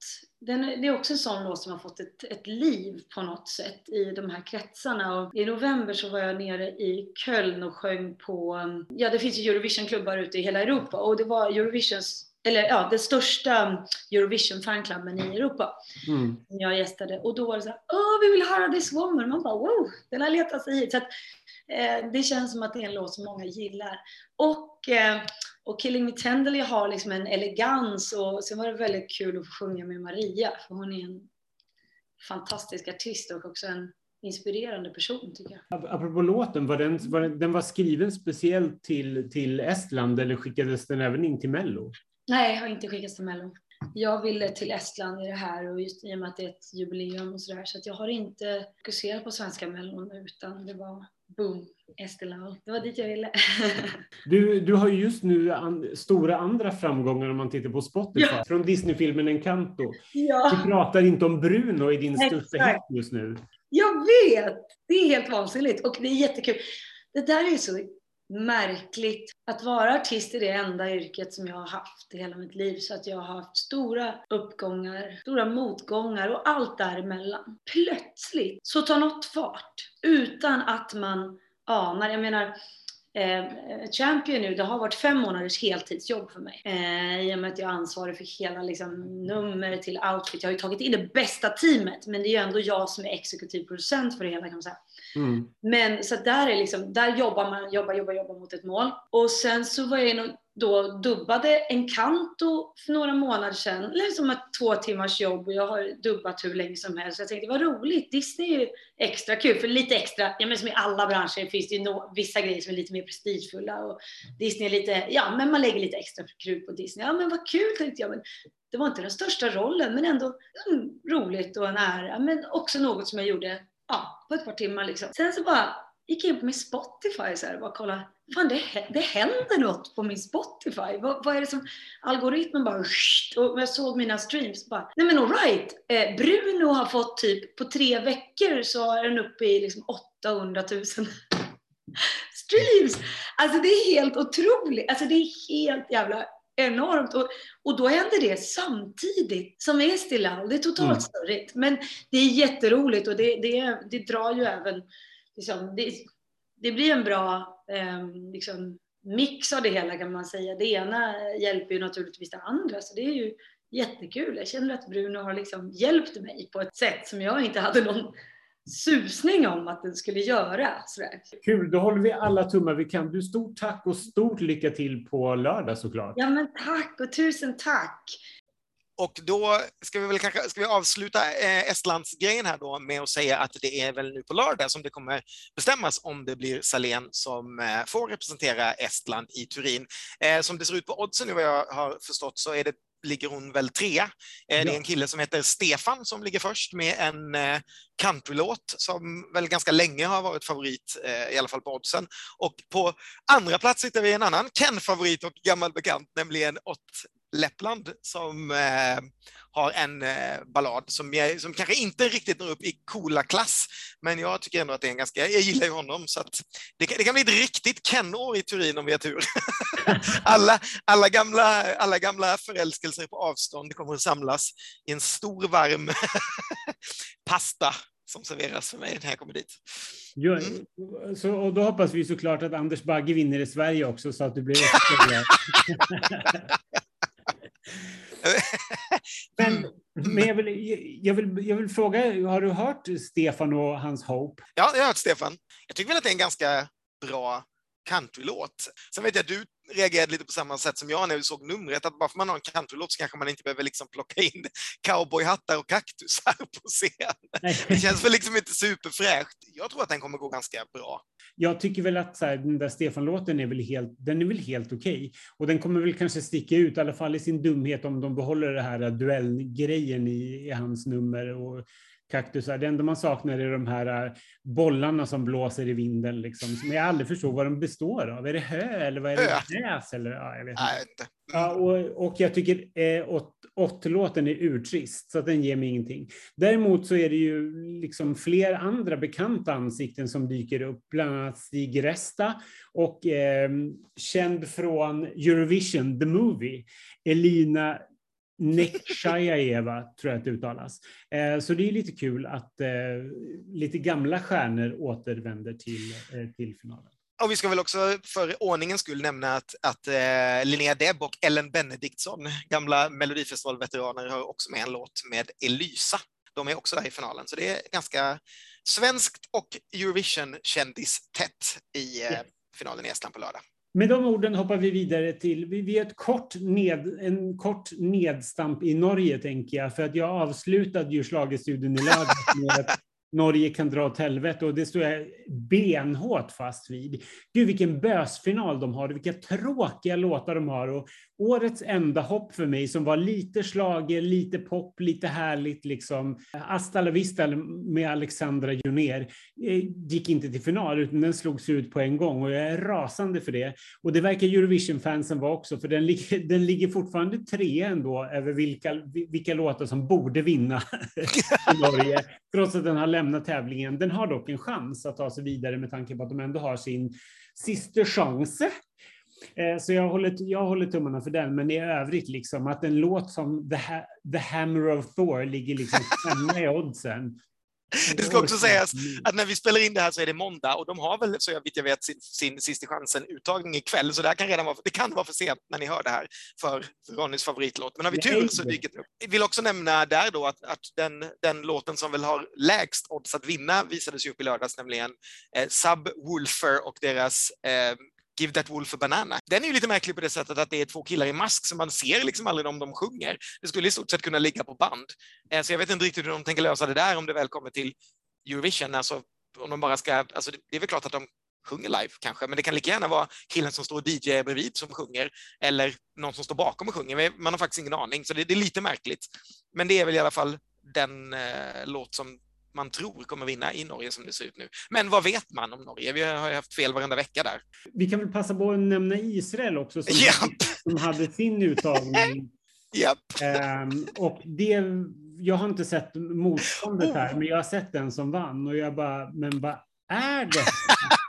den, det är också en sån låt som har fått ett, ett liv på något sätt i de här kretsarna. Och I november så var jag nere i Köln och sjöng på, ja det finns ju Eurovisionklubbar ute i hela Europa och det var Eurovisions eller ja, den största Eurovision fanklubben i Europa. Mm. Jag gästade och då var det så här, åh vi vill höra This Woman. Man bara wow, den har letat sig hit. Så att, eh, det känns som att det är en låt som många gillar. Och eh, och Killing Me Tenderly har liksom en elegans och sen var det väldigt kul att få sjunga med Maria för hon är en fantastisk artist och också en inspirerande person tycker jag. Apropå låten, var den, var den, den var skriven speciellt till, till Estland eller skickades den även in till Mello? Nej, har inte skickats till Mello. Jag ville till Estland i det här och just i och med att det är ett jubileum och sådär så att jag har inte fokuserat på svenska mellon utan det var boom, Estelao. Det var dit jag ville. du, du har ju just nu an, stora andra framgångar om man tittar på Spotify. Ja. Från Disneyfilmen Encanto. Ja. Du pratar inte om Bruno i din största hit just nu. Jag vet! Det är helt vansinnigt och det är jättekul. Det där är så märkligt. Att vara artist är det enda yrket som jag har haft i hela mitt liv. Så att jag har haft stora uppgångar, stora motgångar och allt däremellan. Plötsligt så tar något fart utan att man anar. Jag menar, Eh, Champion nu, det har varit fem månaders heltidsjobb för mig. Eh, I och med att jag är ansvarig för hela liksom, nummer till outfit. Jag har ju tagit in det bästa teamet, men det är ju ändå jag som är exekutiv producent för det hela kan man säga. Mm. Men så där är liksom, där jobbar man, jobbar, jobbar, jobbar mot ett mål. Och sen så var jag då dubbade en kanto för några månader sedan. Liksom ett två timmars jobb och jag har dubbat hur länge som helst. Jag tänkte vad roligt, Disney är ju extra kul. För lite extra, ja men som i alla branscher finns det ju no, vissa grejer som är lite mer prestigefulla och Disney är lite, ja men man lägger lite extra krut på Disney. Ja men vad kul tänkte jag. Men det var inte den största rollen men ändå mm, roligt och en ära. Men också något som jag gjorde ja, på ett par timmar liksom. Sen så bara gick in på min Spotify så här, och bara kolla. Fan, det, det händer något på min Spotify. Vad, vad är det som... Algoritmen bara... Och jag såg mina streams bara... Nej men alright. Eh, Bruno har fått typ... På tre veckor så är den uppe i liksom 800 000 streams. Alltså det är helt otroligt. Alltså det är helt jävla enormt. Och, och då händer det samtidigt som Estilal. Det är totalt mm. störigt. Men det är jätteroligt och det, det, det drar ju även liksom, det, det, blir en bra eh, liksom, mix av det hela kan man säga. Det ena hjälper ju naturligtvis det andra, så det är ju jättekul. Jag känner att Bruno har liksom hjälpt mig på ett sätt som jag inte hade någon susning om att den skulle göra. Sådär. Kul, då håller vi alla tummar vi kan. Du, stort tack och stort lycka till på lördag såklart. Ja men tack och tusen tack. Och då ska vi väl kanske ska vi avsluta eh, Estlands-grejen här då med att säga att det är väl nu på lördag som det kommer bestämmas om det blir Salén som eh, får representera Estland i Turin. Eh, som det ser ut på oddsen nu vad jag har förstått så är det ligger hon väl trea. Det är en kille som heter Stefan som ligger först med en countrylåt som väl ganska länge har varit favorit, i alla fall på oddsen. Och på andra plats hittar vi en annan Ken-favorit och gammal bekant, nämligen Ott Leppland som eh, har en eh, ballad som, jag, som kanske inte riktigt når upp i coola klass, men jag tycker ändå att det är en ganska, jag gillar ju honom så att det, det kan bli ett riktigt Ken-år i Turin om vi har tur. alla, alla, gamla, alla gamla förälskelser på avstånd kommer att samlas i en stor varm pasta som serveras för mig när jag kommer dit. Mm. så, och då hoppas vi såklart att Anders Bagge vinner i Sverige också så att du blir men, men jag, vill, jag, vill, jag vill fråga, har du hört Stefan och hans Hope? Ja, jag har hört Stefan. Jag tycker väl att det är en ganska bra countrylåt. Sen vet jag att du reagerade lite på samma sätt som jag när vi såg numret, att bara för man har en countrylåt så kanske man inte behöver liksom plocka in cowboyhattar och kaktusar på scen. Det känns väl liksom inte superfräscht. Jag tror att den kommer gå ganska bra. Jag tycker väl att så här, den där Stefan-låten är väl helt, den är väl helt okej. Okay. Och den kommer väl kanske sticka ut, i alla fall i sin dumhet, om de behåller det här duellgrejen i, i hans nummer. Och, kaktusar. Det enda man saknar är de här äh, bollarna som blåser i vinden, liksom, som jag aldrig förstår vad de består av. Är det hö eller vad är det? Gräs eller? Ja, jag vet inte. Nej, inte. Ja, och, och jag tycker eh, åttlåten är urtrist, så att den ger mig ingenting. Däremot så är det ju liksom fler andra bekanta ansikten som dyker upp, bland annat Stig Resta och eh, känd från Eurovision, The Movie, Elina Nekshayaeva, tror jag att det uttalas. Eh, så det är lite kul att eh, lite gamla stjärnor återvänder till, eh, till finalen. Och vi ska väl också för ordningens skull nämna att, att Linnea Deb och Ellen Benediktsson, gamla Melodifestivalveteraner, har också med en låt med Elysa. De är också där i finalen, så det är ganska svenskt och Eurovision-kändis tätt i eh, finalen i Estland på lördag. Med de orden hoppar vi vidare till, vi är ett kort ned, en kort nedstamp i Norge, tänker jag, för att jag avslutade ju schlagerstudion i lördags med att Norge kan dra åt helvete och det står jag benhårt fast vid. Gud vilken bösfinal de har, vilka tråkiga låtar de har och årets enda hopp för mig som var lite slager, lite pop, lite härligt liksom. Asta la vista med Alexandra Joner eh, gick inte till final utan den slogs ut på en gång och jag är rasande för det. Och det verkar Eurovision-fansen vara också för den, ligger, den ligger fortfarande tre ändå över vilka, vilka låtar som borde vinna i Norge. Trots att den har lämna tävlingen. Den har dock en chans att ta sig vidare med tanke på att de ändå har sin sista chans eh, så jag håller, jag håller tummarna för den, men i övrigt liksom att en låt som The, ha The Hammer of Thor ligger liksom femma i oddsen. Det ska också sägas att när vi spelar in det här så är det måndag och de har väl, så jag vitt jag vet, sin, sin sista chansen-uttagning ikväll, så det, kan redan vara, det kan vara för sent när ni hör det här för Ronnys favoritlåt. Men har vi tur så dyker det upp. Jag vill också nämna där då att, att den, den låten som väl har lägst odds att vinna visades ju upp i lördags, nämligen eh, Subwoolfer och deras eh, Give That Wolf a Banana. Den är ju lite märklig på det sättet att det är två killar i mask, så man ser liksom aldrig om de sjunger. Det skulle i stort sett kunna ligga på band. Eh, så jag vet inte riktigt hur de tänker lösa det där om det väl kommer till Eurovision. Alltså, om de bara ska, alltså det är väl klart att de sjunger live kanske, men det kan lika gärna vara killen som står och DJ bredvid som sjunger eller någon som står bakom och sjunger. Man har faktiskt ingen aning, så det, det är lite märkligt. Men det är väl i alla fall den eh, låt som man tror kommer vinna i Norge som det ser ut nu. Men vad vet man om Norge? Vi har ju haft fel varenda vecka där. Vi kan väl passa på att nämna Israel också som, yep. som hade sin uttagning. Yep. Um, och det, jag har inte sett motståndet här, men jag har sett den som vann och jag bara, men vad är det?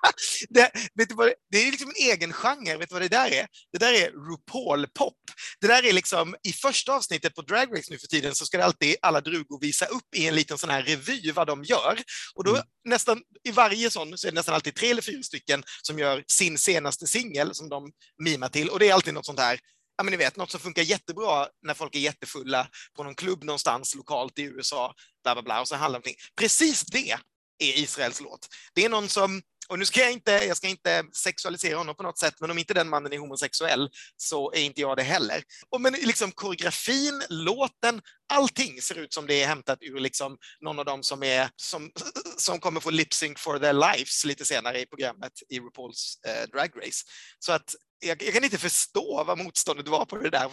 det, vet du vad, det är liksom en egen genre. Vet du vad det där är? Det där är RuPaul-pop. Det där är liksom, i första avsnittet på Drag Race nu för tiden så ska det alltid alla drugor visa upp i en liten sån här revy vad de gör. Och då mm. nästan i varje sån så är det nästan alltid tre eller fyra stycken som gör sin senaste singel som de mimar till. Och det är alltid något sånt här ja, men ni vet, något som funkar jättebra när folk är jättefulla på någon klubb någonstans lokalt i USA, bla bla bla, och så handlar det om Precis det är Israels låt. Det är någon som och nu ska jag inte, jag ska inte sexualisera honom på något sätt, men om inte den mannen är homosexuell så är inte jag det heller. Och men liksom koreografin, låten, allting ser ut som det är hämtat ur liksom någon av dem som, är, som, som kommer få lip sync for their lives lite senare i programmet i RuPaul's eh, Drag Race. Så att jag, jag, kan inte förstå vad motståndet var på det där.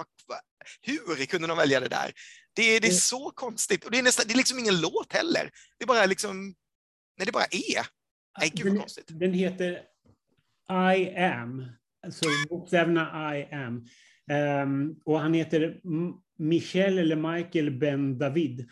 Hur kunde de välja det där? Det, det är mm. så konstigt. Och det är, nästan, det är liksom ingen låt heller. Det är bara liksom, nej det bara är. Nej, gud vad konstigt. Den heter I am, alltså bokstäverna I am. Um, och han heter Michel eller Michael Ben David.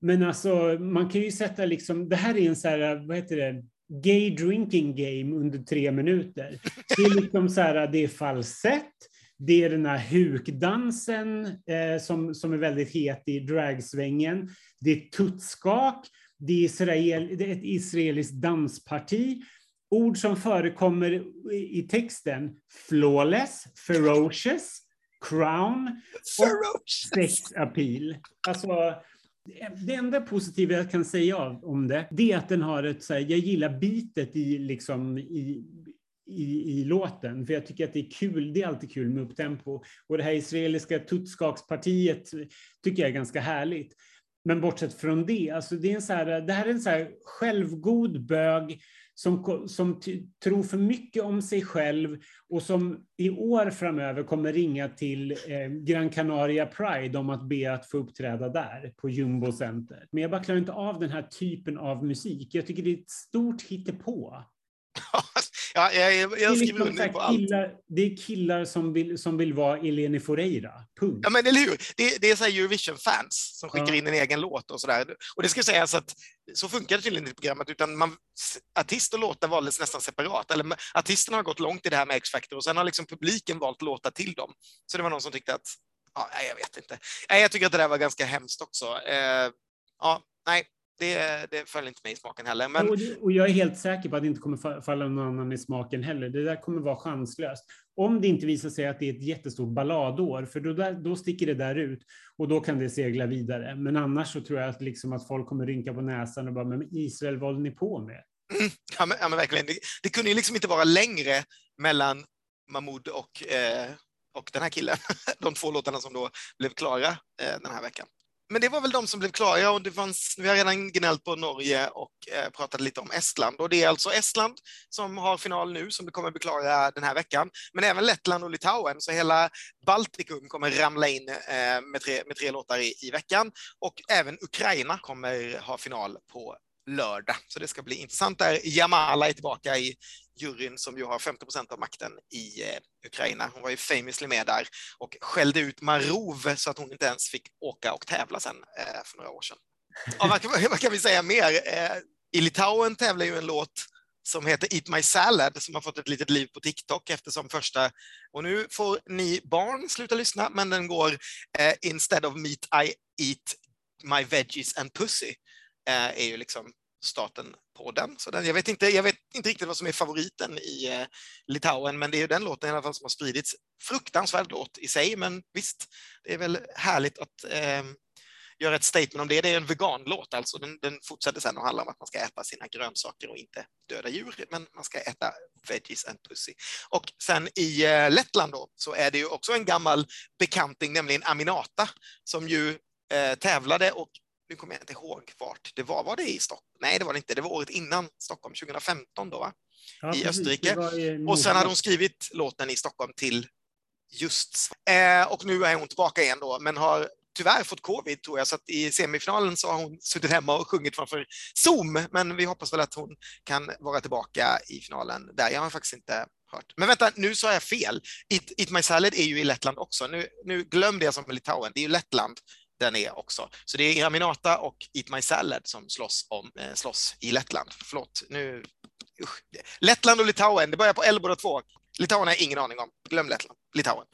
Men alltså, man kan ju sätta liksom, det här är en så här, vad heter det, gay drinking game under tre minuter. Det är liksom så här, det är falsett, det är den här hukdansen eh, som, som är väldigt het i dragsvängen. Det är tuttskak, det är, Israel, det är ett israeliskt dansparti. Ord som förekommer i texten, flawless, ferocious, crown och sex appeal. Alltså, det enda positiva jag kan säga om det, det är att den har ett, så här, jag gillar bitet i, liksom, i, i, i låten, för jag tycker att det är kul, det är alltid kul med upptempo. Och det här israeliska tutskakspartiet tycker jag är ganska härligt. Men bortsett från det, alltså det, är en så här, det här är en så här självgod bög som, som tror för mycket om sig själv och som i år framöver kommer ringa till eh, Gran Canaria Pride om att be att få uppträda där på Jumbo Center. Men jag bara klarar inte av den här typen av musik. Jag tycker det är ett stort hittepå. Ja, jag, jag, jag skriver liksom under på allt. Killar, det är killar som vill, som vill vara Eleni Foureira. Punkt. Ja, men eller hur? Det, det är så Eurovision-fans som skickar ja. in en egen låt och sådär. Och det ska sägas att så funkar det tydligen inte i programmet, utan man, artist och låtar valdes nästan separat. Eller artisterna har gått långt i det här med X-Factor och sen har liksom publiken valt låtar till dem. Så det var någon som tyckte att, ja, jag vet inte. Jag tycker att det där var ganska hemskt också. Eh, ja, nej, det, det föll inte mig i smaken heller. Men... Och, och, jag är helt säker på att det inte kommer falla någon annan i smaken heller. Det där kommer vara chanslöst. Om det inte visar sig att det är ett jättestort balladår, för då, där, då sticker det där ut och då kan det segla vidare. Men annars så tror jag att, liksom att folk kommer rynka på näsan och bara, men Israel, vad håller ni på med? Mm, ja, men, ja, men verkligen. Det, det, kunde ju liksom inte vara längre mellan Mahmoud och, eh, och den här killen. De två låtarna som då blev klara eh, den här veckan men det var väl de som blev klara och det fanns, vi har redan gnällt på Norge och eh, pratat lite om Estland. Och det är alltså Estland som har final nu, som kommer bli klara den här veckan. Men även Lettland och Litauen, så hela Baltikum kommer ramla in eh, med, tre, med tre låtar i, i veckan. Och även Ukraina kommer ha final på lördag. Så det ska bli intressant där. Jamala är tillbaka i juryn som ju har 50 procent av makten i eh, Ukraina. Hon var ju famously med där och skällde ut Marov så att hon inte ens fick åka och tävla sen eh, för några år sedan. Ja, vad, vad, kan vi säga mer? Eh, I Litauen tävlar ju en låt som heter Eat My Salad som har fått ett litet liv på TikTok eftersom första, och nu får ni barn sluta lyssna, men den går eh, Instead of meat I eat my veggies and pussy eh, Eh, är ju liksom starten på den. Så den, jag, vet inte, jag vet inte riktigt vad som är favoriten i eh, Litauen, men det är ju den låten i alla fall som har spridits. Fruktansvärd låt i sig, men visst, det är väl härligt att eh, göra ett statement om det. Det är en veganlåt, alltså. Den, den fortsätter sen att handla om att man ska äta sina grönsaker och inte döda djur, men man ska äta veggies and pussy. Och sen i eh, Lettland då, så är det ju också en gammal bekanting, nämligen Aminata, som ju eh, tävlade och nu kommer jag inte ihåg vart det var. Var det i Stockholm? Nej, det var det inte. Det var året innan Stockholm, 2015 då, va? Ja, i Österrike. och sen hade hon skrivit låten i Stockholm till just. Eh, och nu är hon tillbaka igen då, men har tyvärr fått covid tror jag, så att i semifinalen så har hon suttit hemma och sjungit framför Zoom, men vi hoppas väl att hon kan vara tillbaka i finalen där. Jag har faktiskt inte hört. Men vänta, nu sa jag fel. Eat, Eat My Salad är ju i Lettland också. Nu, nu glömde jag som Litauen, det är ju Lettland den är också. Så det är Aminata och Eat My Salad som slåss, om, eh, slåss i Lettland. Förlåt, nu... Usch. Lettland och Litauen, det börjar på L båda två. Litauen har jag ingen aning om. Glöm Lettland. Litauen.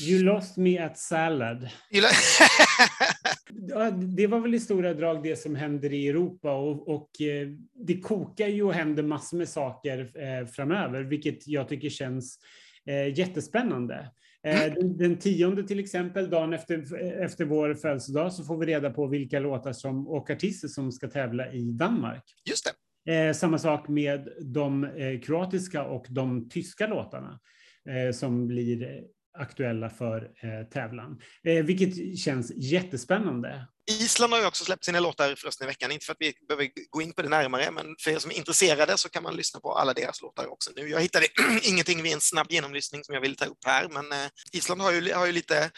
You lost me at salad. det var väl i stora drag det som händer i Europa och, och eh, det kokar ju och händer massor med saker eh, framöver, vilket jag tycker känns eh, jättespännande. Eh, den, den tionde till exempel, dagen efter, efter vår födelsedag, så får vi reda på vilka låtar som, och artister som ska tävla i Danmark. Just det. Eh, samma sak med de eh, kroatiska och de tyska låtarna eh, som blir aktuella för tävlan, vilket känns jättespännande. Island har ju också släppt sina låtar förresten i veckan, inte för att vi behöver gå in på det närmare, men för er som är intresserade så kan man lyssna på alla deras låtar också nu. Jag hittade ingenting vid en snabb genomlyssning som jag vill ta upp här, men eh, Island har ju, har ju lite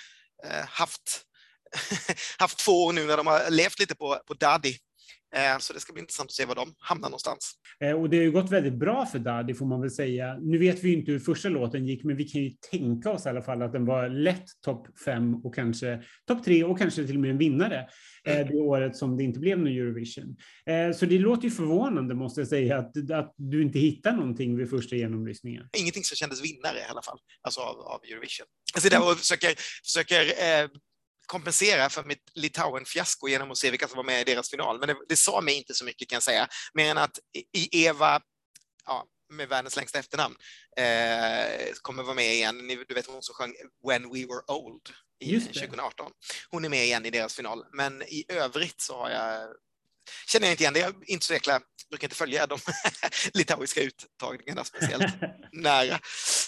eh, haft, haft två år nu när de har levt lite på, på Daddy så det ska bli intressant att se var de hamnar någonstans. Eh, och det har ju gått väldigt bra för Daddy får man väl säga. Nu vet vi ju inte hur första låten gick, men vi kan ju tänka oss i alla fall att den var lätt topp fem och kanske topp tre och kanske till och med en vinnare mm. det året som det inte blev någon Eurovision. Så det låter ju förvånande måste jag säga att, att du inte hittar någonting vid första genomlyssningen. Ingenting som kändes vinnare i alla fall, alltså av, av Eurovision. Jag sitter och försöker, försöker eh, kompensera för mitt Litauen-fiasko genom att se vilka som var med i deras final. Men det, det sa mig inte så mycket kan jag säga, mer än att i Eva, ja, med världens längsta efternamn, eh, kommer vara med igen. Du vet hon som sjöng When We Were Old i 2018. Hon är med igen i deras final, men i övrigt så har jag känner jag inte igen det. Jag inte så jäkla, brukar inte följa de litauiska uttagningarna speciellt nära.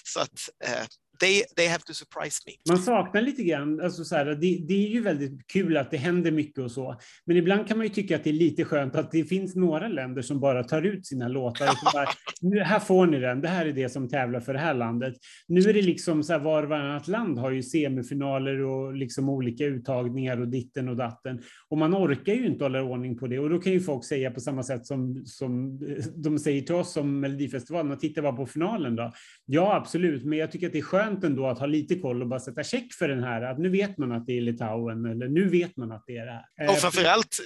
Så att eh, they, they have to surprise me. Man saknar lite grann, alltså så här, det, det, är ju väldigt kul att det händer mycket och så, men ibland kan man ju tycka att det är lite skönt att det finns några länder som bara tar ut sina låtar. bara, nu, här får ni den, det här är det som tävlar för det här landet. Nu är det liksom så här, var och varannat land har ju semifinaler och liksom olika uttagningar och ditten och datten. Och man orkar ju inte hålla ordning på det och då kan ju folk säga på samma sätt som, som de säger till oss som Melodifestivalen, titta bara på finalen då. Ja, absolut, men jag tycker att det är skönt skönt ändå att ha lite koll och bara sätta check för den här, att nu vet man att det är Litauen eller nu vet man att det är det här. Och framförallt,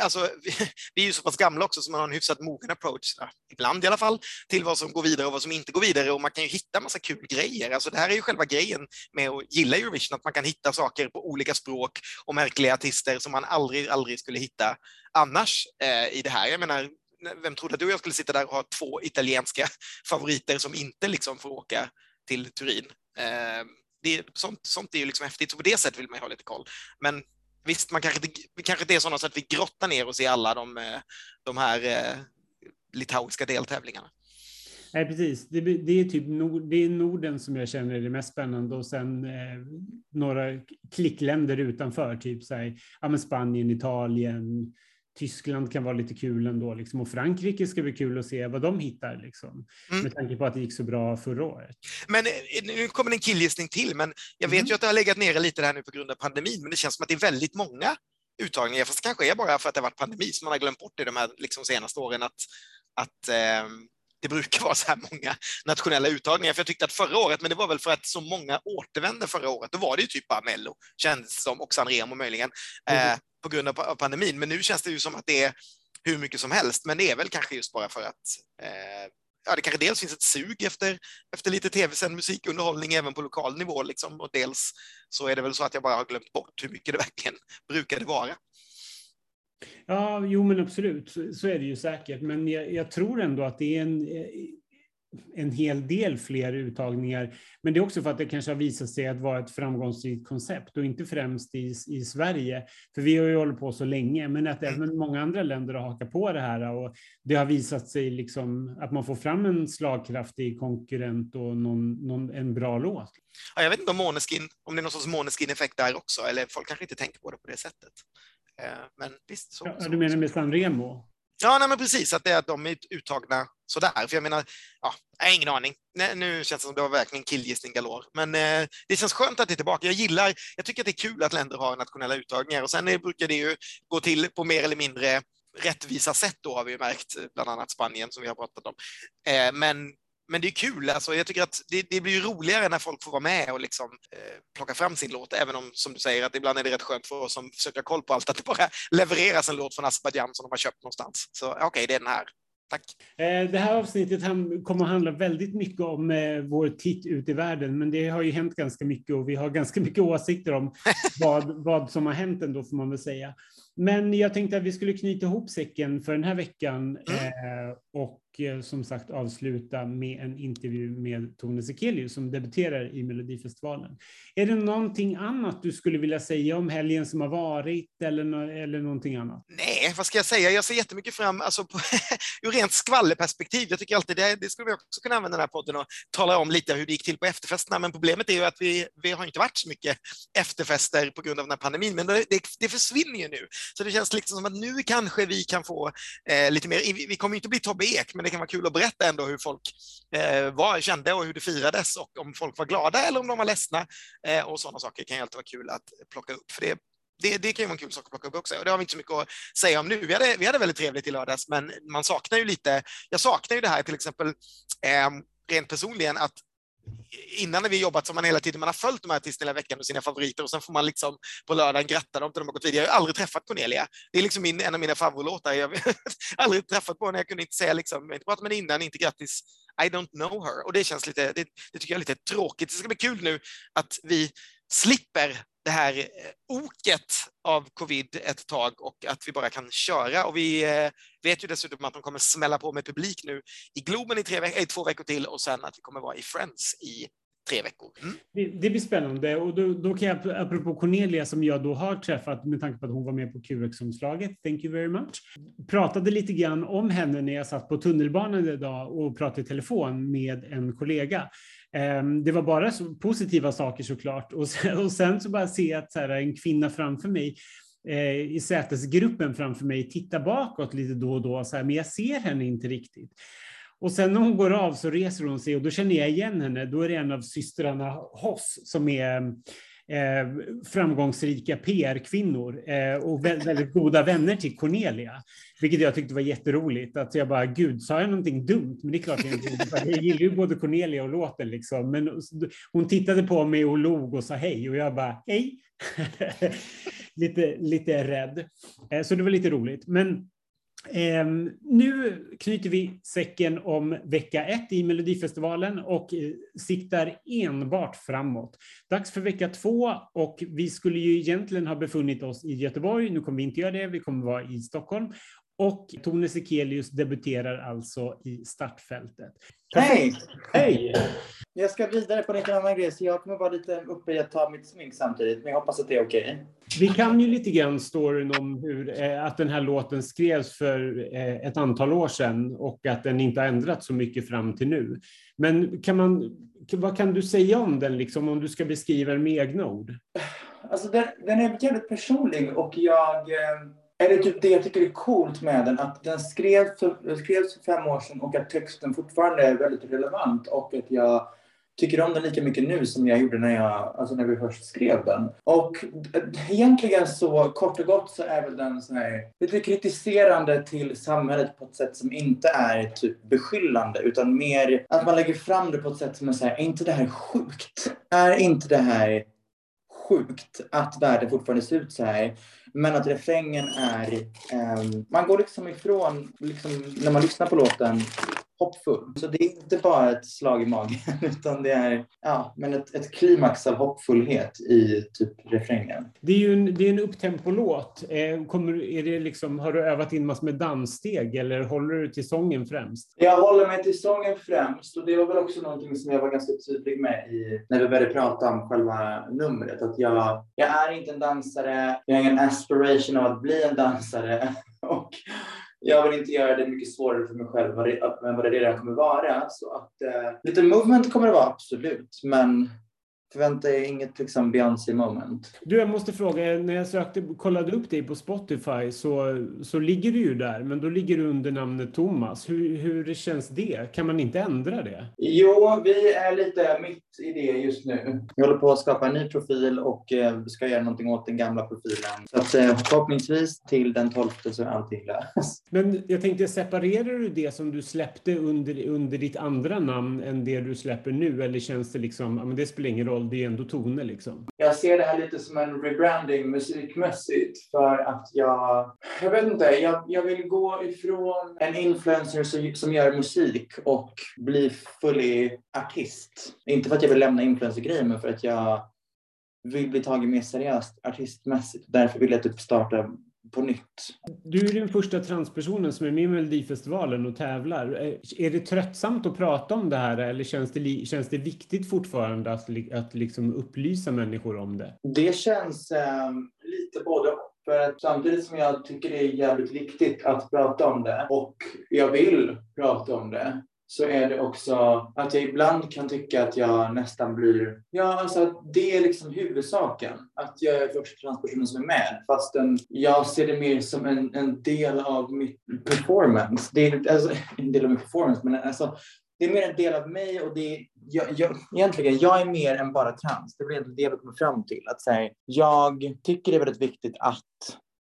alltså, vi är ju så pass gamla också så man har en hyfsat mogen approach, ibland i alla fall, till vad som går vidare och vad som inte går vidare och man kan ju hitta massa kul grejer. Alltså det här är ju själva grejen med att gilla Eurovision, att man kan hitta saker på olika språk och märkliga artister som man aldrig, aldrig skulle hitta annars eh, i det här. Jag menar, vem trodde att du och jag skulle sitta där och ha två italienska favoriter som inte liksom får åka till Turin. Eh, det är, sånt, sånt är ju liksom häftigt, så på det sättet vill man ju ha lite koll. Men visst, man kanske inte, kanske inte är sådana så att vi grottar ner oss i alla de, eh, de här eh, litauiska deltävlingarna. Nej, precis. Det, det, är typ Nord, det är Norden som jag känner är det mest spännande och sen eh, några klickländer utanför, typ så här, ja, Spanien, Italien, Tyskland kan vara lite kul ändå, liksom. och Frankrike ska bli kul att se vad de hittar, liksom. Mm. med tanke på att det gick så bra förra året. Men eh, nu kommer en killgissning till, men jag vet mm. ju att det har legat nere lite här nu på grund av pandemin, men det känns som att det är väldigt många uttagningar, fast det kanske är bara för att det har varit pandemi som man har glömt bort det de här liksom, senaste åren, att, att eh, det brukar vara så här många nationella uttagningar. För jag tyckte att förra året, men det var väl för att så många återvände förra året, då var det ju typ bara Mello, kändes som, och Sanremo möjligen. Mm. Eh, på grund av pandemin. Men nu känns det ju som att det är hur mycket som helst. Men det är väl kanske just bara för att eh, ja, det kanske dels finns ett sug efter, efter lite tv-sänd musikunderhållning även på lokal nivå, liksom, och dels så är det väl så att jag bara har glömt bort hur mycket det verkligen brukade vara. Ja, jo men absolut, så, så är det ju säkert. Men jag, jag, tror ändå att det är en, eh, en hel del fler uttagningar. Men det är också för att det kanske har visat sig att vara ett framgångsrikt koncept och inte främst i, i Sverige. För vi har ju hållit på så länge, men att även många andra länder har hakat på det här och det har visat sig liksom att man får fram en slagkraftig konkurrent och någon, någon, en bra låt. Ja, jag vet inte om Måneskin, om det är någon sorts Måneskin-effekt där också, eller folk kanske inte tänker på det på det sättet. Eh, men visst. Så, ja, du menar med Sanremo? Ja, nej, men precis, att det är att de är uttagna sådär. För jag menar, ja, jag har ingen aning. Nej, nu känns det som det var verkligen killgissning galore. Men eh, det känns skönt att det är tillbaka. Jag gillar, jag tycker att det är kul att länder har nationella uttagningar och sen brukar det ju gå till på mer eller mindre rättvisa sätt då har vi märkt, bland annat Spanien som vi har pratat om. Eh, men men det är kul. Alltså, jag tycker att det, det blir roligare när folk får vara med och liksom, eh, plocka fram sin låt, även om, som du säger, att ibland är det rätt skönt för oss som försöker ha koll på allt, att det bara levereras en låt från Azerbajdzjan som de har köpt någonstans. Så okej, okay, det är den här. Tack. Eh, det här avsnittet kommer att handla väldigt mycket om eh, vår titt ut i världen, men det har ju hänt ganska mycket och vi har ganska mycket åsikter om vad, vad som har hänt ändå, får man väl säga. Men jag tänkte att vi skulle knyta ihop säcken för den här veckan mm. eh, och Eh, som sagt avsluta med en intervju med Tone Sekelius som debuterar i Melodifestivalen. Är det någonting annat du skulle vilja säga om helgen som har varit eller, eller någonting annat? Nej, vad ska jag säga? Jag ser jättemycket fram, alltså på, ur rent skvallerperspektiv. Jag tycker alltid det, det skulle vi också kunna använda den här podden och tala om lite hur det gick till på efterfesterna. Men problemet är ju att vi, vi har inte varit så mycket efterfester på grund av den här pandemin, men det, det, det försvinner ju nu. Så det känns liksom som att nu kanske vi kan få eh, lite mer, vi, vi kommer inte bli Tobbe Ek, men men det kan vara kul att berätta ändå hur folk eh, var, kände och hur det firades och om folk var glada eller om de var ledsna. Eh, och sådana saker kan ju alltid vara kul att plocka upp. För det, det, det kan ju vara en kul sak att plocka upp också. Och det har vi inte så mycket att säga om nu. Vi hade, vi hade väldigt trevligt i lördags, men man saknar ju lite, jag saknar ju det här till exempel, eh, rent personligen, att innan när vi jobbat så har man hela tiden man har följt de här artisterna hela veckan och sina favoriter och sen får man liksom på lördagen gratta dem till de har gått vidare. Jag har aldrig träffat Cornelia. Det är liksom min, en av mina favoritlåtar. Jag har aldrig träffat på henne. Jag kunde inte säga liksom, jag inte pratat med henne innan, inte grattis. I don't know her. Och det känns lite, det, det tycker jag är lite tråkigt. Det ska bli kul nu att vi slipper det här eh, oket av covid ett tag och att vi bara kan köra. Och vi eh, vet ju dessutom att de kommer smälla på med publik nu i Globen i, tre veck i eh, två veckor till och sen att vi kommer vara i Friends i tre veckor. Mm. Det, det, blir spännande och då, då, kan jag, apropå Cornelia som jag då har träffat med tanke på att hon var med på QX-omslaget, thank you very much, pratade lite grann om henne när jag satt på tunnelbanan idag och pratade i telefon med en kollega. Ehm, det var bara så positiva saker såklart och sen, och sen så bara se att så här, en kvinna framför mig eh, i sätesgruppen framför mig titta bakåt lite då och då, så här, men jag ser henne inte riktigt. Och sen när hon går av så reser hon sig och då känner jag igen henne. Då är det en av systrarna Hoss som är eh, framgångsrika PR-kvinnor eh, och väldigt goda vänner till Cornelia. Vilket jag tyckte var jätteroligt. Att jag bara, gud, sa jag någonting dumt? Men det är klart jag inte Jag gillar ju både Cornelia och låten liksom. Men hon tittade på mig och log och sa hej och jag bara, hej. lite, lite rädd. Eh, så det var lite roligt. Men Ehm, nu knyter vi säcken om vecka ett i Melodifestivalen och eh, siktar enbart framåt. Dags för vecka två och vi skulle ju egentligen ha befunnit oss i Göteborg. Nu kommer vi inte göra det. Vi kommer vara i Stockholm och Tone Sekelius debuterar alltså i startfältet. Hej! Hej! Jag ska vidare på en annan grej, så jag kommer vara lite uppe i att ta mitt smink samtidigt, men jag hoppas att det är okej. Okay. Vi kan ju lite grann storyn om hur, eh, att den här låten skrevs för eh, ett antal år sedan och att den inte har ändrats så mycket fram till nu. Men kan man, vad kan du säga om den, liksom, om du ska beskriva den med egna ord? Alltså, den, den är jävligt personlig och jag eh, är det typ det jag tycker är coolt med den, att den skrevs för, skrevs för fem år sedan och att texten fortfarande är väldigt relevant och att jag tycker om den lika mycket nu som jag gjorde när, jag, alltså när vi först skrev den. Och egentligen så kort och gott så är väl den så här, lite kritiserande till samhället på ett sätt som inte är typ beskyllande utan mer att man lägger fram det på ett sätt som är så här, är inte det här sjukt? Är inte det här sjukt att världen fortfarande ser ut så här? Men att refrängen är... Um, man går liksom ifrån, liksom, när man lyssnar på låten, hoppfull. Så det är inte bara ett slag i magen utan det är ja, men ett, ett klimax av hoppfullhet i typ refrängen. Det är ju en, det är en upptempolåt. Eh, kommer, är det liksom, har du övat in massor med danssteg eller håller du till sången främst? Jag håller mig till sången främst och det var väl också någonting som jag var ganska tydlig med i, när vi började prata om själva numret. Att jag, jag är inte en dansare, jag har ingen aspiration av att bli en dansare. och jag vill inte göra det mycket svårare för mig själv än vad det redan kommer vara. Så att eh, lite movement kommer det vara, absolut. Men förvänta er inget liksom Beyoncé moment. Du, jag måste fråga, när jag sökte, kollade upp dig på Spotify så, så ligger du ju där, men då ligger du under namnet Thomas. Hur, hur känns det? Kan man inte ändra det? Jo, vi är lite mitt i det just nu. Vi håller på att skapa en ny profil och eh, ska göra någonting åt den gamla profilen. Så att, eh, förhoppningsvis till den 12 så är allting löst. Men jag tänkte, separerar du det som du släppte under, under ditt andra namn än det du släpper nu? Eller känns det liksom, ja men det spelar ingen roll, det är ändå toner liksom. Jag ser det här lite som en rebranding musikmässigt för att jag, jag vet inte, jag, jag vill gå ifrån en influencer som, som gör musik och bli fully artist. Inte för att jag vill lämna influencergrejen men för att jag vill bli tagen mer seriöst artistmässigt. Därför vill jag typ starta på nytt. Du är den första transpersonen som är med i Melodifestivalen och tävlar. Är det tröttsamt att prata om det här eller känns det, känns det viktigt fortfarande att, att liksom upplysa människor om det? Det känns eh, lite både för att samtidigt som jag tycker det är jävligt viktigt att prata om det och jag vill prata om det så är det också att jag ibland kan tycka att jag nästan blir, ja alltså att det är liksom huvudsaken. Att jag är första transpersonen som är med. Fastän jag ser det mer som en, en del av mitt performance. Det är alltså, en del av min performance men alltså det är mer en del av mig och det, jag, jag, egentligen, jag är mer än bara trans. Det blir det jag vill komma fram till. Att här, jag tycker det är väldigt viktigt att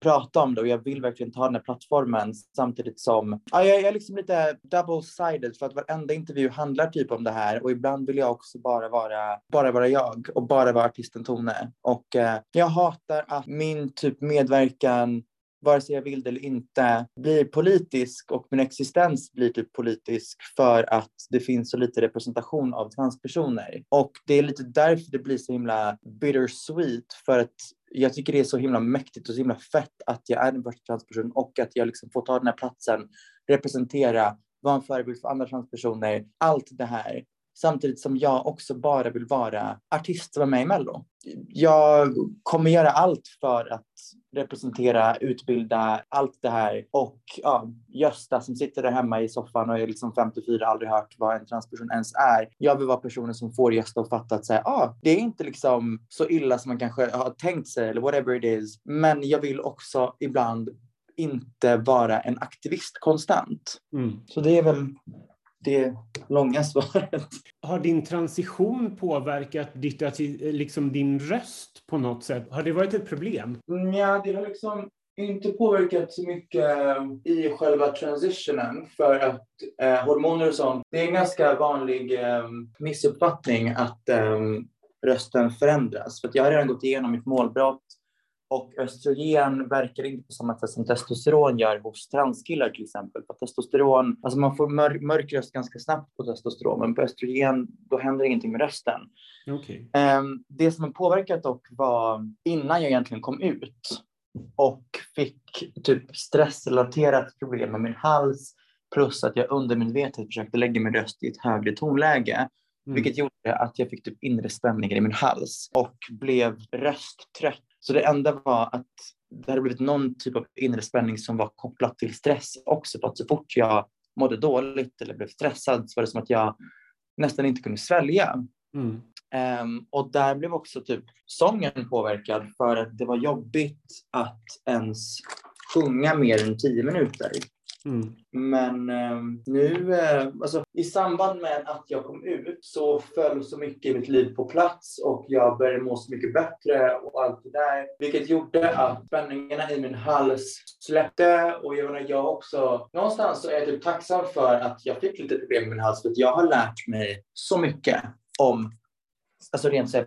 prata om det och jag vill verkligen ta den här plattformen samtidigt som ja, jag är liksom lite double-sided för att varenda intervju handlar typ om det här och ibland vill jag också bara vara, bara vara jag och bara vara artisten Tone. Och eh, jag hatar att min typ medverkan vare sig jag vill det eller inte, blir politisk och min existens blir typ politisk för att det finns så lite representation av transpersoner. Och det är lite därför det blir så himla bittersweet för att jag tycker det är så himla mäktigt och så himla fett att jag är en första transperson och att jag liksom får ta den här platsen, representera, vara en förebild för andra transpersoner, allt det här. Samtidigt som jag också bara vill vara artist som är med i Mello. Jag kommer göra allt för att representera, utbilda, allt det här. Och ja, Gösta som sitter där hemma i soffan och är liksom 54, aldrig hört vad en transperson ens är. Jag vill vara personen som får Gösta att fatta att säga, ah, det är inte liksom så illa som man kanske har tänkt sig eller whatever it is. Men jag vill också ibland inte vara en aktivist konstant. Mm. Så det är väl det långa svaret. Har din transition påverkat ditt, liksom din röst på något sätt? Har det varit ett problem? Ja, det har liksom inte påverkat så mycket i själva transitionen för att eh, hormoner och sånt, det är en ganska vanlig eh, missuppfattning att eh, rösten förändras. För att jag har redan gått igenom mitt målbrott och östrogen verkar inte på samma sätt som testosteron gör hos transkillar till exempel. För testosteron, alltså man får mör mörk röst ganska snabbt på testosteron, men på östrogen då händer ingenting med rösten. Okay. Ehm, det som har påverkat dock var innan jag egentligen kom ut och fick typ stressrelaterat problem med min hals plus att jag undermedvetet försökte lägga min röst i ett högre tonläge. Mm. Vilket gjorde att jag fick typ inre spänningar i min hals och blev rösttrött så det enda var att det hade blivit någon typ av inre spänning som var kopplat till stress också. För att så fort jag mådde dåligt eller blev stressad så var det som att jag nästan inte kunde svälja. Mm. Um, och där blev också typ sången påverkad för att det var jobbigt att ens sjunga mer än tio minuter. Mm. Men eh, nu, eh, alltså, i samband med att jag kom ut så föll så mycket i mitt liv på plats och jag började må så mycket bättre och allt det där. Vilket gjorde att spänningarna i min hals släppte och jag menar, jag också, någonstans så är jag typ tacksam för att jag fick lite problem med min hals för att jag har lärt mig så mycket om, alltså rent så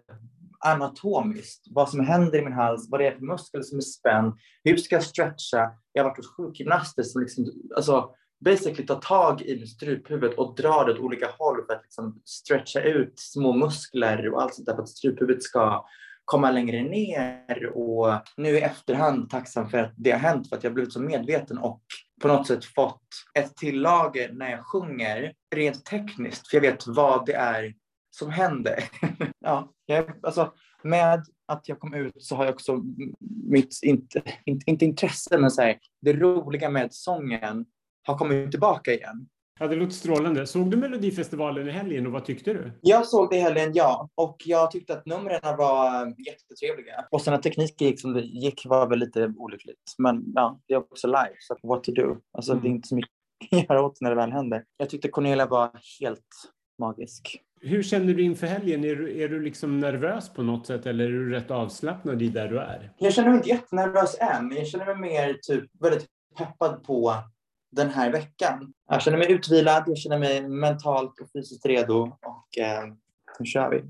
anatomiskt, vad som händer i min hals, vad det är för muskel som är spänd, hur ska jag stretcha? Jag har varit hos sjukgymnaster som liksom, alltså, basically tar tag i struphuvudet och drar det åt olika håll för att liksom stretcha ut små muskler och allt sånt där för att struphuvudet ska komma längre ner. Och nu i efterhand tacksam för att det har hänt för att jag blivit så medveten och på något sätt fått ett tillager när jag sjunger rent tekniskt. För jag vet vad det är som händer. ja, jag, alltså, med att jag kom ut så har jag också mitt, inte, inte, inte intresse, men så här, det roliga med sången har kommit tillbaka igen. Ja, det låter strålande. Såg du Melodifestivalen i helgen och vad tyckte du? Jag såg det i helgen, ja. Och jag tyckte att numren var jättetrevliga. Och sen att tekniken gick som det gick var väl lite olyckligt. Men ja, det är också live, så what to do. Alltså mm. det är inte så mycket att göra åt när det väl händer. Jag tyckte Cornelia var helt magisk. Hur känner du inför helgen? Är du, är du liksom nervös på något sätt eller är du rätt avslappnad i där du är? Jag känner mig inte jättenervös än. men Jag känner mig mer typ väldigt peppad på den här veckan. Jag känner mig utvilad, jag känner mig mentalt och fysiskt redo och eh, nu kör vi.